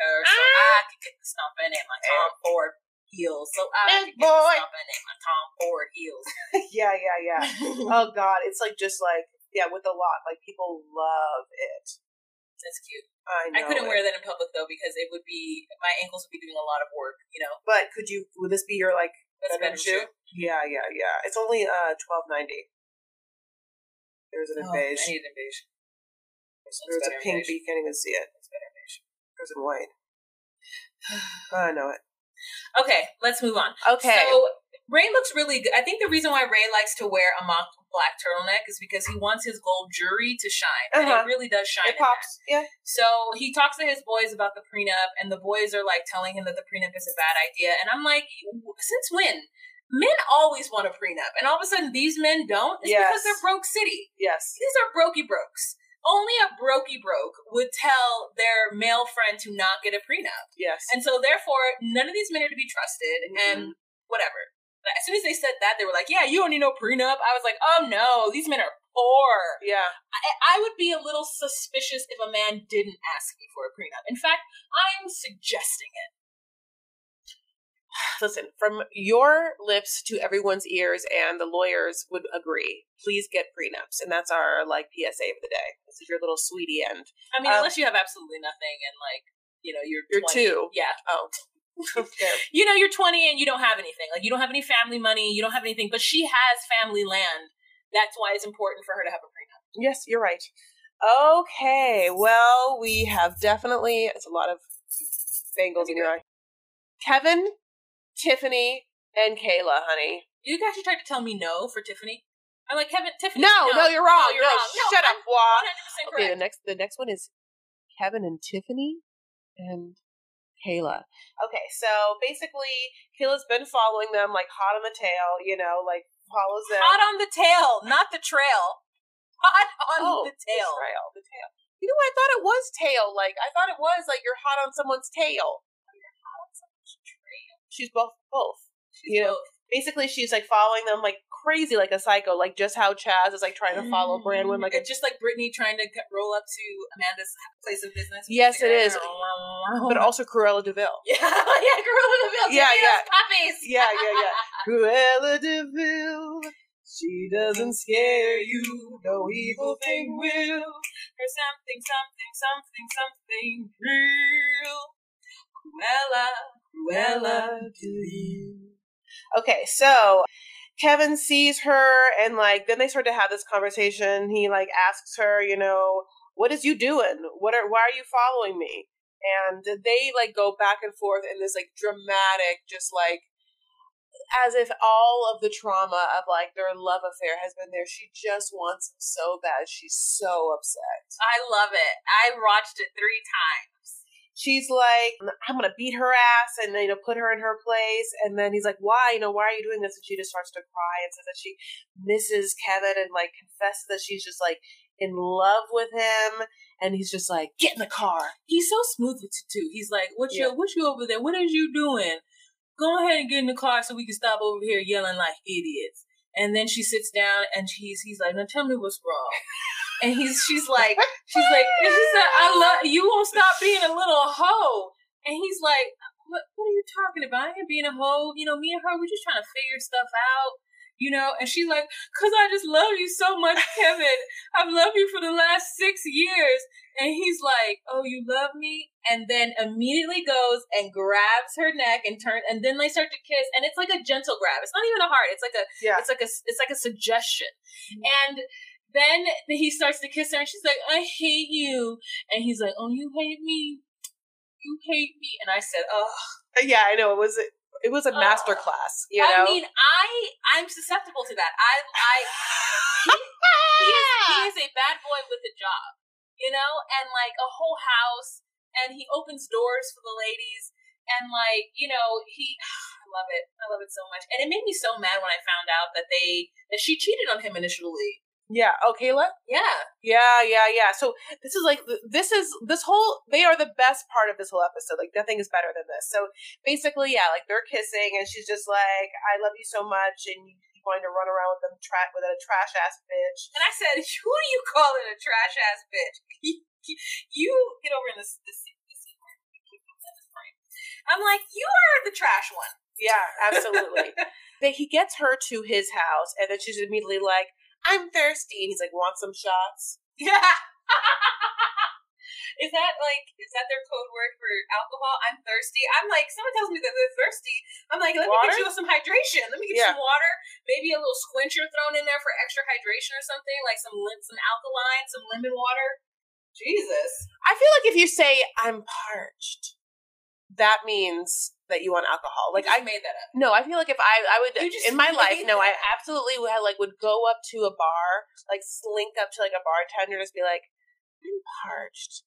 [SPEAKER 2] her so
[SPEAKER 3] Ah.
[SPEAKER 2] I can get the stomping in my Tom Ford heels. So I
[SPEAKER 3] boy.
[SPEAKER 2] stop my my Tom Ford heels. [laughs]
[SPEAKER 3] yeah, yeah, yeah. [laughs] oh God, it's like just like yeah, with a lot. Like people love it.
[SPEAKER 2] That's cute.
[SPEAKER 3] I know.
[SPEAKER 2] I couldn't
[SPEAKER 3] it.
[SPEAKER 2] wear that in public though because it would be my ankles would be doing a lot of work. You know,
[SPEAKER 3] But could you? Would this be your like
[SPEAKER 2] that's
[SPEAKER 3] bedroom shoe? Yeah, yeah, yeah. It's only uh twelve ninety. There's an in
[SPEAKER 2] Oh, I need in beige. This one's
[SPEAKER 3] There's a pink,
[SPEAKER 2] beige.
[SPEAKER 3] but you can't even see it.
[SPEAKER 2] It's better in beige.
[SPEAKER 3] There's in white. [sighs] I know it.
[SPEAKER 2] Okay, let's move on.
[SPEAKER 3] Okay.
[SPEAKER 2] So Ray looks really good. I think the reason why Ray likes to wear a mock black turtleneck is because he wants his gold jewelry to shine, and
[SPEAKER 3] Uh-huh.
[SPEAKER 2] it really does shine.
[SPEAKER 3] it pops. Yeah.
[SPEAKER 2] So he talks to his boys about the prenup, and the boys are like telling him that the prenup is a bad idea. And I'm like, since when? Men always want a prenup, and all of a sudden these men don't. It's
[SPEAKER 3] Yes.
[SPEAKER 2] because they're broke city.
[SPEAKER 3] Yes.
[SPEAKER 2] These are brokey brokes. Only a brokey broke would tell their male friend to not get a prenup.
[SPEAKER 3] Yes.
[SPEAKER 2] And so, therefore, none of these men are to be trusted, and
[SPEAKER 3] Mhm.
[SPEAKER 2] whatever. But as soon as they said that, they were like, "Yeah, you don't need no prenup." I was like, "Oh no, these men are poor."
[SPEAKER 3] yeah.
[SPEAKER 2] I, I would be a little suspicious if a man didn't ask me for a prenup. In fact, I'm suggesting it.
[SPEAKER 3] Listen, from your lips to everyone's ears, and the lawyers would agree. Please get prenups, and that's our like PSA of the day. This is your little sweetie end.
[SPEAKER 2] I mean,
[SPEAKER 3] Um,
[SPEAKER 2] unless you have absolutely nothing, and like, you know, you're
[SPEAKER 3] You're
[SPEAKER 2] 20.
[SPEAKER 3] two.
[SPEAKER 2] Yeah,
[SPEAKER 3] Oh, [laughs]
[SPEAKER 2] you know, you're 20 and you don't have anything. Like, you don't have any family money. You don't have anything. But she has family land. That's why it's important for her to have a prenup.
[SPEAKER 3] Yes, you're right. Okay, well, we have definitely, it's a lot of bangles in your eye. Kevin, Tiffany, and Kayla, honey.
[SPEAKER 2] You actually tried to tell me no for Tiffany. I'm like Kevin, Tiffany.
[SPEAKER 3] No, no, you're wrong.
[SPEAKER 2] No, you're
[SPEAKER 3] No,
[SPEAKER 2] wrong.
[SPEAKER 3] Shut up, Wah. Okay, the next the next one is Kevin and Tiffany and Kayla. Okay, so basically Kayla's been following them like hot on the tail, you know, like follows them.
[SPEAKER 2] Hot on the tail, not the trail. Hot on
[SPEAKER 3] oh,
[SPEAKER 2] the tail.
[SPEAKER 3] trail, the tail. You know what? I thought it was tail. Like I thought it was like you're hot on someone's tail. She's both both.
[SPEAKER 2] She's
[SPEAKER 3] You know,
[SPEAKER 2] both.
[SPEAKER 3] Basically, she's like following them like crazy, like a psycho, like just how Chaz is like trying to follow Brandon like a
[SPEAKER 2] It's just like Brittany trying to roll up to Amanda's place of business.
[SPEAKER 3] Yes, it is.
[SPEAKER 2] But [laughs]
[SPEAKER 3] but also Cruella de Vil. [laughs]
[SPEAKER 2] yeah, yeah, Gorilla Deville.
[SPEAKER 3] Yeah, yeah.
[SPEAKER 2] puppies.
[SPEAKER 3] Yeah, yeah, yeah. [laughs] Cruella de Vil, she doesn't scare you, no evil thing will.
[SPEAKER 2] Or something, something, something, something real. Cruella, Cruella
[SPEAKER 3] to you. Okay, so Kevin sees her and like then they start to have this conversation. He like asks her, you know, what is you doing? What are why are you following me? And they like go back and forth in this like dramatic, just like as if all of the trauma of like their love affair has been there. She just wants him so bad. She's so upset.
[SPEAKER 2] I love it. I watched it three times.
[SPEAKER 3] She's like, I'm gonna beat her ass and you know put her in her place. And then he's like, Why? You know, why are you doing this? And she just starts to cry and says that she misses Kevin and like confesses that she's just like in love with him. And he's just like, Get in the car.
[SPEAKER 2] He's so smooth with it too. He's like, "What you?
[SPEAKER 3] Yeah.
[SPEAKER 2] What you over there? What is you doing? Go ahead and get in the car so we can stop over here yelling like idiots." And then she sits down and he's he's like, "Now tell me what's wrong." [laughs] And he's she's like she's like she said, "I love you. Won't stop being a little hoe." And he's like, "What? What are you talking about? I ain't being a hoe. You know, me and her, we're just trying to figure stuff out." You know, and she's like, "Cause I just love you so much, [laughs] Kevin. I've loved you for the last six years." And he's like, "Oh, you love me?" And then immediately goes and grabs her neck and turn, and then they start to kiss, and it's like a gentle grab. It's not even a heart. It's like a,
[SPEAKER 3] Yeah.
[SPEAKER 2] it's like a, it's like a suggestion. Mm-hmm. And then he starts to kiss her, and she's like, "I hate you," and he's like, "Oh, you hate me." You hate me, and I said, "Oh,
[SPEAKER 3] Yeah, I know. It was it was a
[SPEAKER 2] Oh.
[SPEAKER 3] master class, you know.
[SPEAKER 2] I mean, I I'm susceptible to that. I I he is [laughs] he is a bad boy with a job, you know, and like a whole house, and he opens doors for the ladies, and like you know he. [sighs] I love it. I love it so much, and it made me so mad when I found out that they that she cheated on him initially.
[SPEAKER 3] Yeah. Oh, Kayla?
[SPEAKER 2] Yeah,
[SPEAKER 3] Yeah, yeah, yeah. So this is like this is this whole they are the best part of this whole episode. Like nothing is better than this. So basically, yeah, like they're kissing and she's just like, "I love you so much," and you going to run around with them tra- with a trash ass bitch.
[SPEAKER 2] and I said, [laughs] "Who are you calling a trash ass bitch? [laughs] you get over in this this this. this. I'm like, you are the trash one.
[SPEAKER 3] Yeah, absolutely. [laughs] That he gets her to his house, and then she's immediately like, "I'm thirsty," and he's like, "Want some shots?" [laughs]
[SPEAKER 2] Yeah. [laughs] is that like is that their code word for alcohol? I'm thirsty. I'm like someone tells me that they're thirsty. I'm like, let me get you some hydration. Let me get
[SPEAKER 3] Yeah.
[SPEAKER 2] you some water. Maybe a little squincher thrown in there for extra hydration or something, like some some alkaline, some lemon water. Jesus.
[SPEAKER 3] I feel like if you say I'm parched, that means that you want alcohol. Like I
[SPEAKER 2] made that up.
[SPEAKER 3] no, I feel like if I I would
[SPEAKER 2] just
[SPEAKER 3] in my life, no, I absolutely would like would go up to a bar, like slink up to like a bartender, just be like, I'm parched.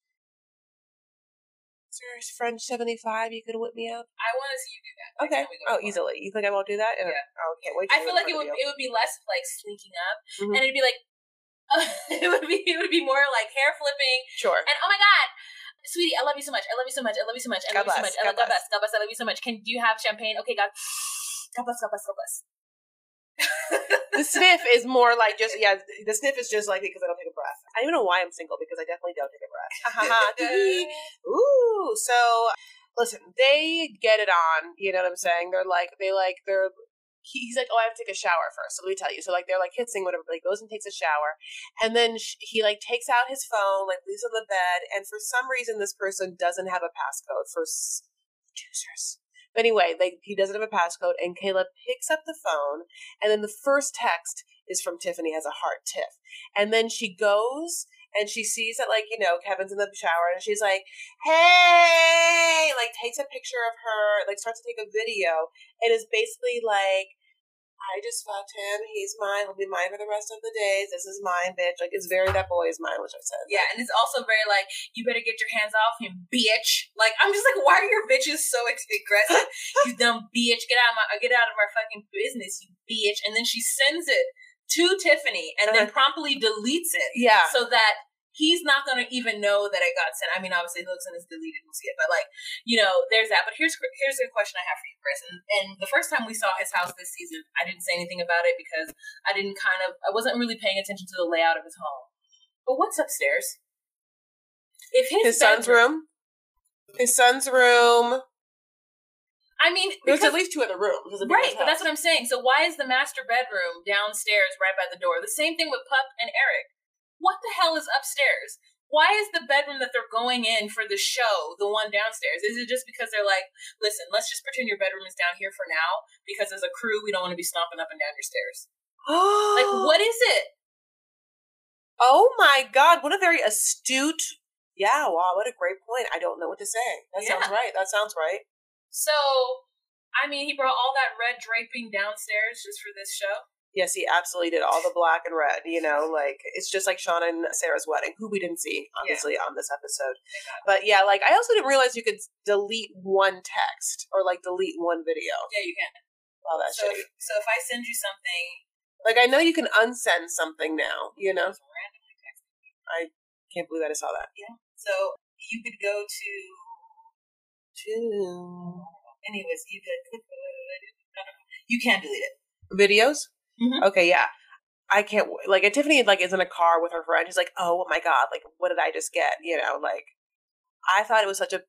[SPEAKER 3] Is there a French seventy five you could whip me up?
[SPEAKER 2] I want to see you do that.
[SPEAKER 3] Okay.
[SPEAKER 2] time we go
[SPEAKER 3] Oh, easily. You think I won't do that?
[SPEAKER 2] Yeah.
[SPEAKER 3] Oh, I can't wait.
[SPEAKER 2] I feel like it would it would be less like slinking up,
[SPEAKER 3] Mhm.
[SPEAKER 2] and it'd be like [laughs] it would be it would be more like hair flipping.
[SPEAKER 3] Sure.
[SPEAKER 2] and oh my god, sweetie, I love you so much. I love you so much. I love you so much. I
[SPEAKER 3] God
[SPEAKER 2] love you so much. I
[SPEAKER 3] God
[SPEAKER 2] love God bless. God bless. I love you so much. Can you have champagne? Okay, God. [sighs] God bless. God bless. God bless.
[SPEAKER 3] The sniff is more like just yeah. The sniff is just like because I don't take a breath. I don't even know why I'm single because I definitely don't take a breath. Ha, ha, ha. Tee. Ooh, so listen, they get it on. You know what I'm saying? They're like, they like, they're. He- He's like, oh, I have to take a shower first. So let me tell you. So like, they're like kissing, whatever. But he goes and takes a shower, and then sh- he like takes out his phone, like leaves on the bed, and for some reason, this person doesn't have a passcode for producers. But anyway, they, he doesn't have a passcode, and Kayla picks up the phone, and then the first text is from Tiffany has a heart tiff, and then she goes and she sees that like you know Kevin's in the shower, and she's like, "Hey!" Like takes a picture of her, like starts to take a video, and is basically like. I just fucked him. He's mine. He'll be mine for the rest of the days. This is mine, bitch. Like it's very that boy is mine, which I said.
[SPEAKER 2] Yeah, and it's also very like you better get your hands off him, bitch. Like I'm just like, why are your bitches so aggressive? [laughs] you dumb bitch, get out of my get out of my fucking business, you bitch. And then she sends it to Tiffany and then
[SPEAKER 3] Uh-huh.
[SPEAKER 2] promptly deletes it
[SPEAKER 3] Yeah.
[SPEAKER 2] so that he's not gonna even know that it got sent. I mean, obviously, he looks and it's deleted, we'll see it. But like, you know, there's that. But here's here's a question I have for you, Chris. And, and the first time we saw his house this season, I didn't say anything about it because I didn't kind of I wasn't really paying attention to the layout of his home. But what's upstairs? If his,
[SPEAKER 3] his son's room. His son's room.
[SPEAKER 2] I mean,
[SPEAKER 3] There's at least two other rooms.
[SPEAKER 2] Right, but that's what I'm saying. So why is the master bedroom downstairs right by the door? The same thing with Pup and Eric. What the hell is upstairs? Why is the bedroom that they're going in for the show the one downstairs? Is it just because they're like, listen, let's just pretend your bedroom is down here for now because as a crew we don't want to be stomping up and down your stairs. [gasps] Like, what is it?
[SPEAKER 3] Oh my god, what a very astute. Yeah, wow, what a great point. I don't know what to say. That sounds right. That sounds right.
[SPEAKER 2] So, I mean, he brought all that red draping downstairs just for this show.
[SPEAKER 3] Yes, he absolutely did all the black and red. You know, like it's just like Sean and Sarah's wedding, who we didn't see obviously on this episode. But yeah, like I also didn't realize you could delete one text or like delete one video.
[SPEAKER 2] Yeah, you can.
[SPEAKER 3] Wow, that's
[SPEAKER 2] So,
[SPEAKER 3] shitty.
[SPEAKER 2] if, so if I send you something,
[SPEAKER 3] Like I know you can unsend something now. You know,
[SPEAKER 2] text
[SPEAKER 3] can't believe I just saw that. Yeah.
[SPEAKER 2] So you could go to
[SPEAKER 3] Two
[SPEAKER 2] anyways, you could you can delete it.
[SPEAKER 3] videos.
[SPEAKER 2] Mhm.
[SPEAKER 3] Okay, yeah. I can't like. And Tiffany like is in a car with her friend. She's like, "Oh my god! Like, what did I just get?" You know, like I thought it was such a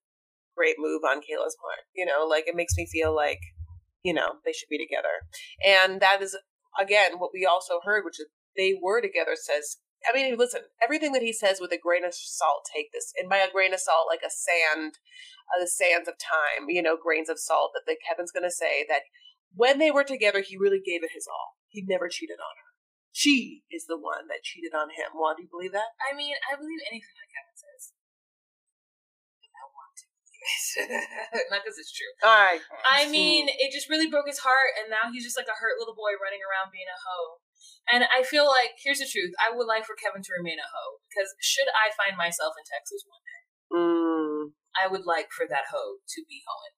[SPEAKER 3] great move on Kayla's part. You know, like it makes me feel like you know they should be together, and that is again what we also heard, which is they were together. Says, I mean, listen, everything that he says with a grain of salt. Take this, and by a grain of salt, like a sand, uh, the sands of time. You know, grains of salt that the Kevin's going to say that when they were together, he really gave it his all. He never cheated on her. She is the one that cheated on him. Well, do you believe that?
[SPEAKER 2] I mean, I believe anything that Kevin says. I want to. [laughs] Not because it's true.
[SPEAKER 3] All right.
[SPEAKER 2] I mean, it just really broke his heart, and now he's just like a hurt little boy running around being a hoe. And I feel like, here's the truth: I would like for Kevin to remain a hoe because should I find myself in Texas one day,
[SPEAKER 3] Mm,
[SPEAKER 2] I would like for that hoe to be hoeing.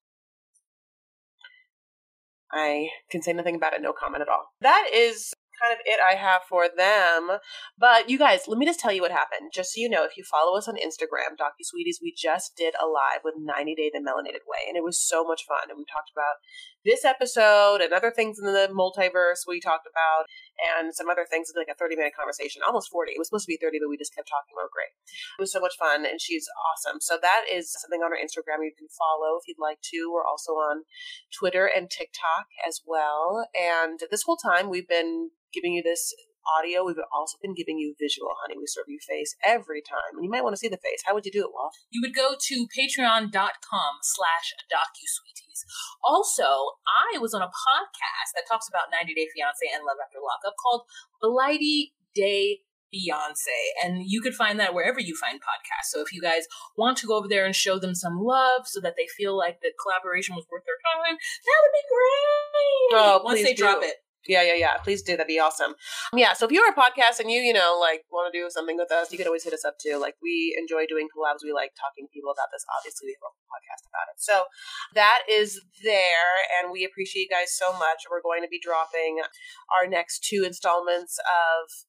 [SPEAKER 3] I can say nothing about it. No comment at all. That is kind of it I have for them. But you guys, let me just tell you what happened. Just so you know, if you follow us on Instagram, Docu Sweeties, we just did a live with 90 Day the Melanated Way, and it was so much fun. And we talked about this episode and other things in the multiverse we talked about and some other things It's like a 30 minute conversation almost 40 it was supposed to be 30 but we just kept talking about great it was so much fun and she's awesome. So that is something on our instagram you can follow if you'd like to. We're also on twitter and tiktok as well. And this whole time we've been giving you this audio we've also been giving you visual honey we serve you face every time and you might want to see the face how would you do it Wolf?
[SPEAKER 2] You would go to patreon.com slash docusweeties. Also, I was on a podcast that talks about 90 Day Fiance and Love After Lockup called Blighty Day Beyonce. And you could find that wherever you find podcasts. So if you guys want to go over there and show them some love so that they feel like the collaboration was worth their time, that would be great.
[SPEAKER 3] Oh,
[SPEAKER 2] Once they drop it.
[SPEAKER 3] Yeah, yeah, yeah. Please do. That'd be awesome. Um, yeah. So if you're a podcast and you, you know, like want to do something with us, you can always hit us up too. Like we enjoy doing collabs. We like talking to people about this. Obviously, we have a podcast about it. So that is there, and we appreciate you guys so much. We're going to be dropping our next two installments of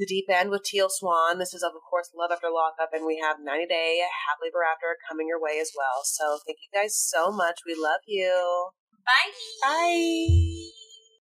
[SPEAKER 3] the Deep End with Teal Swan. This is, of course, Love After Lockup, and we have 90 Day Happily Ever After coming your way as well. So thank you guys so much. We love you.
[SPEAKER 2] Bye.
[SPEAKER 3] Bye.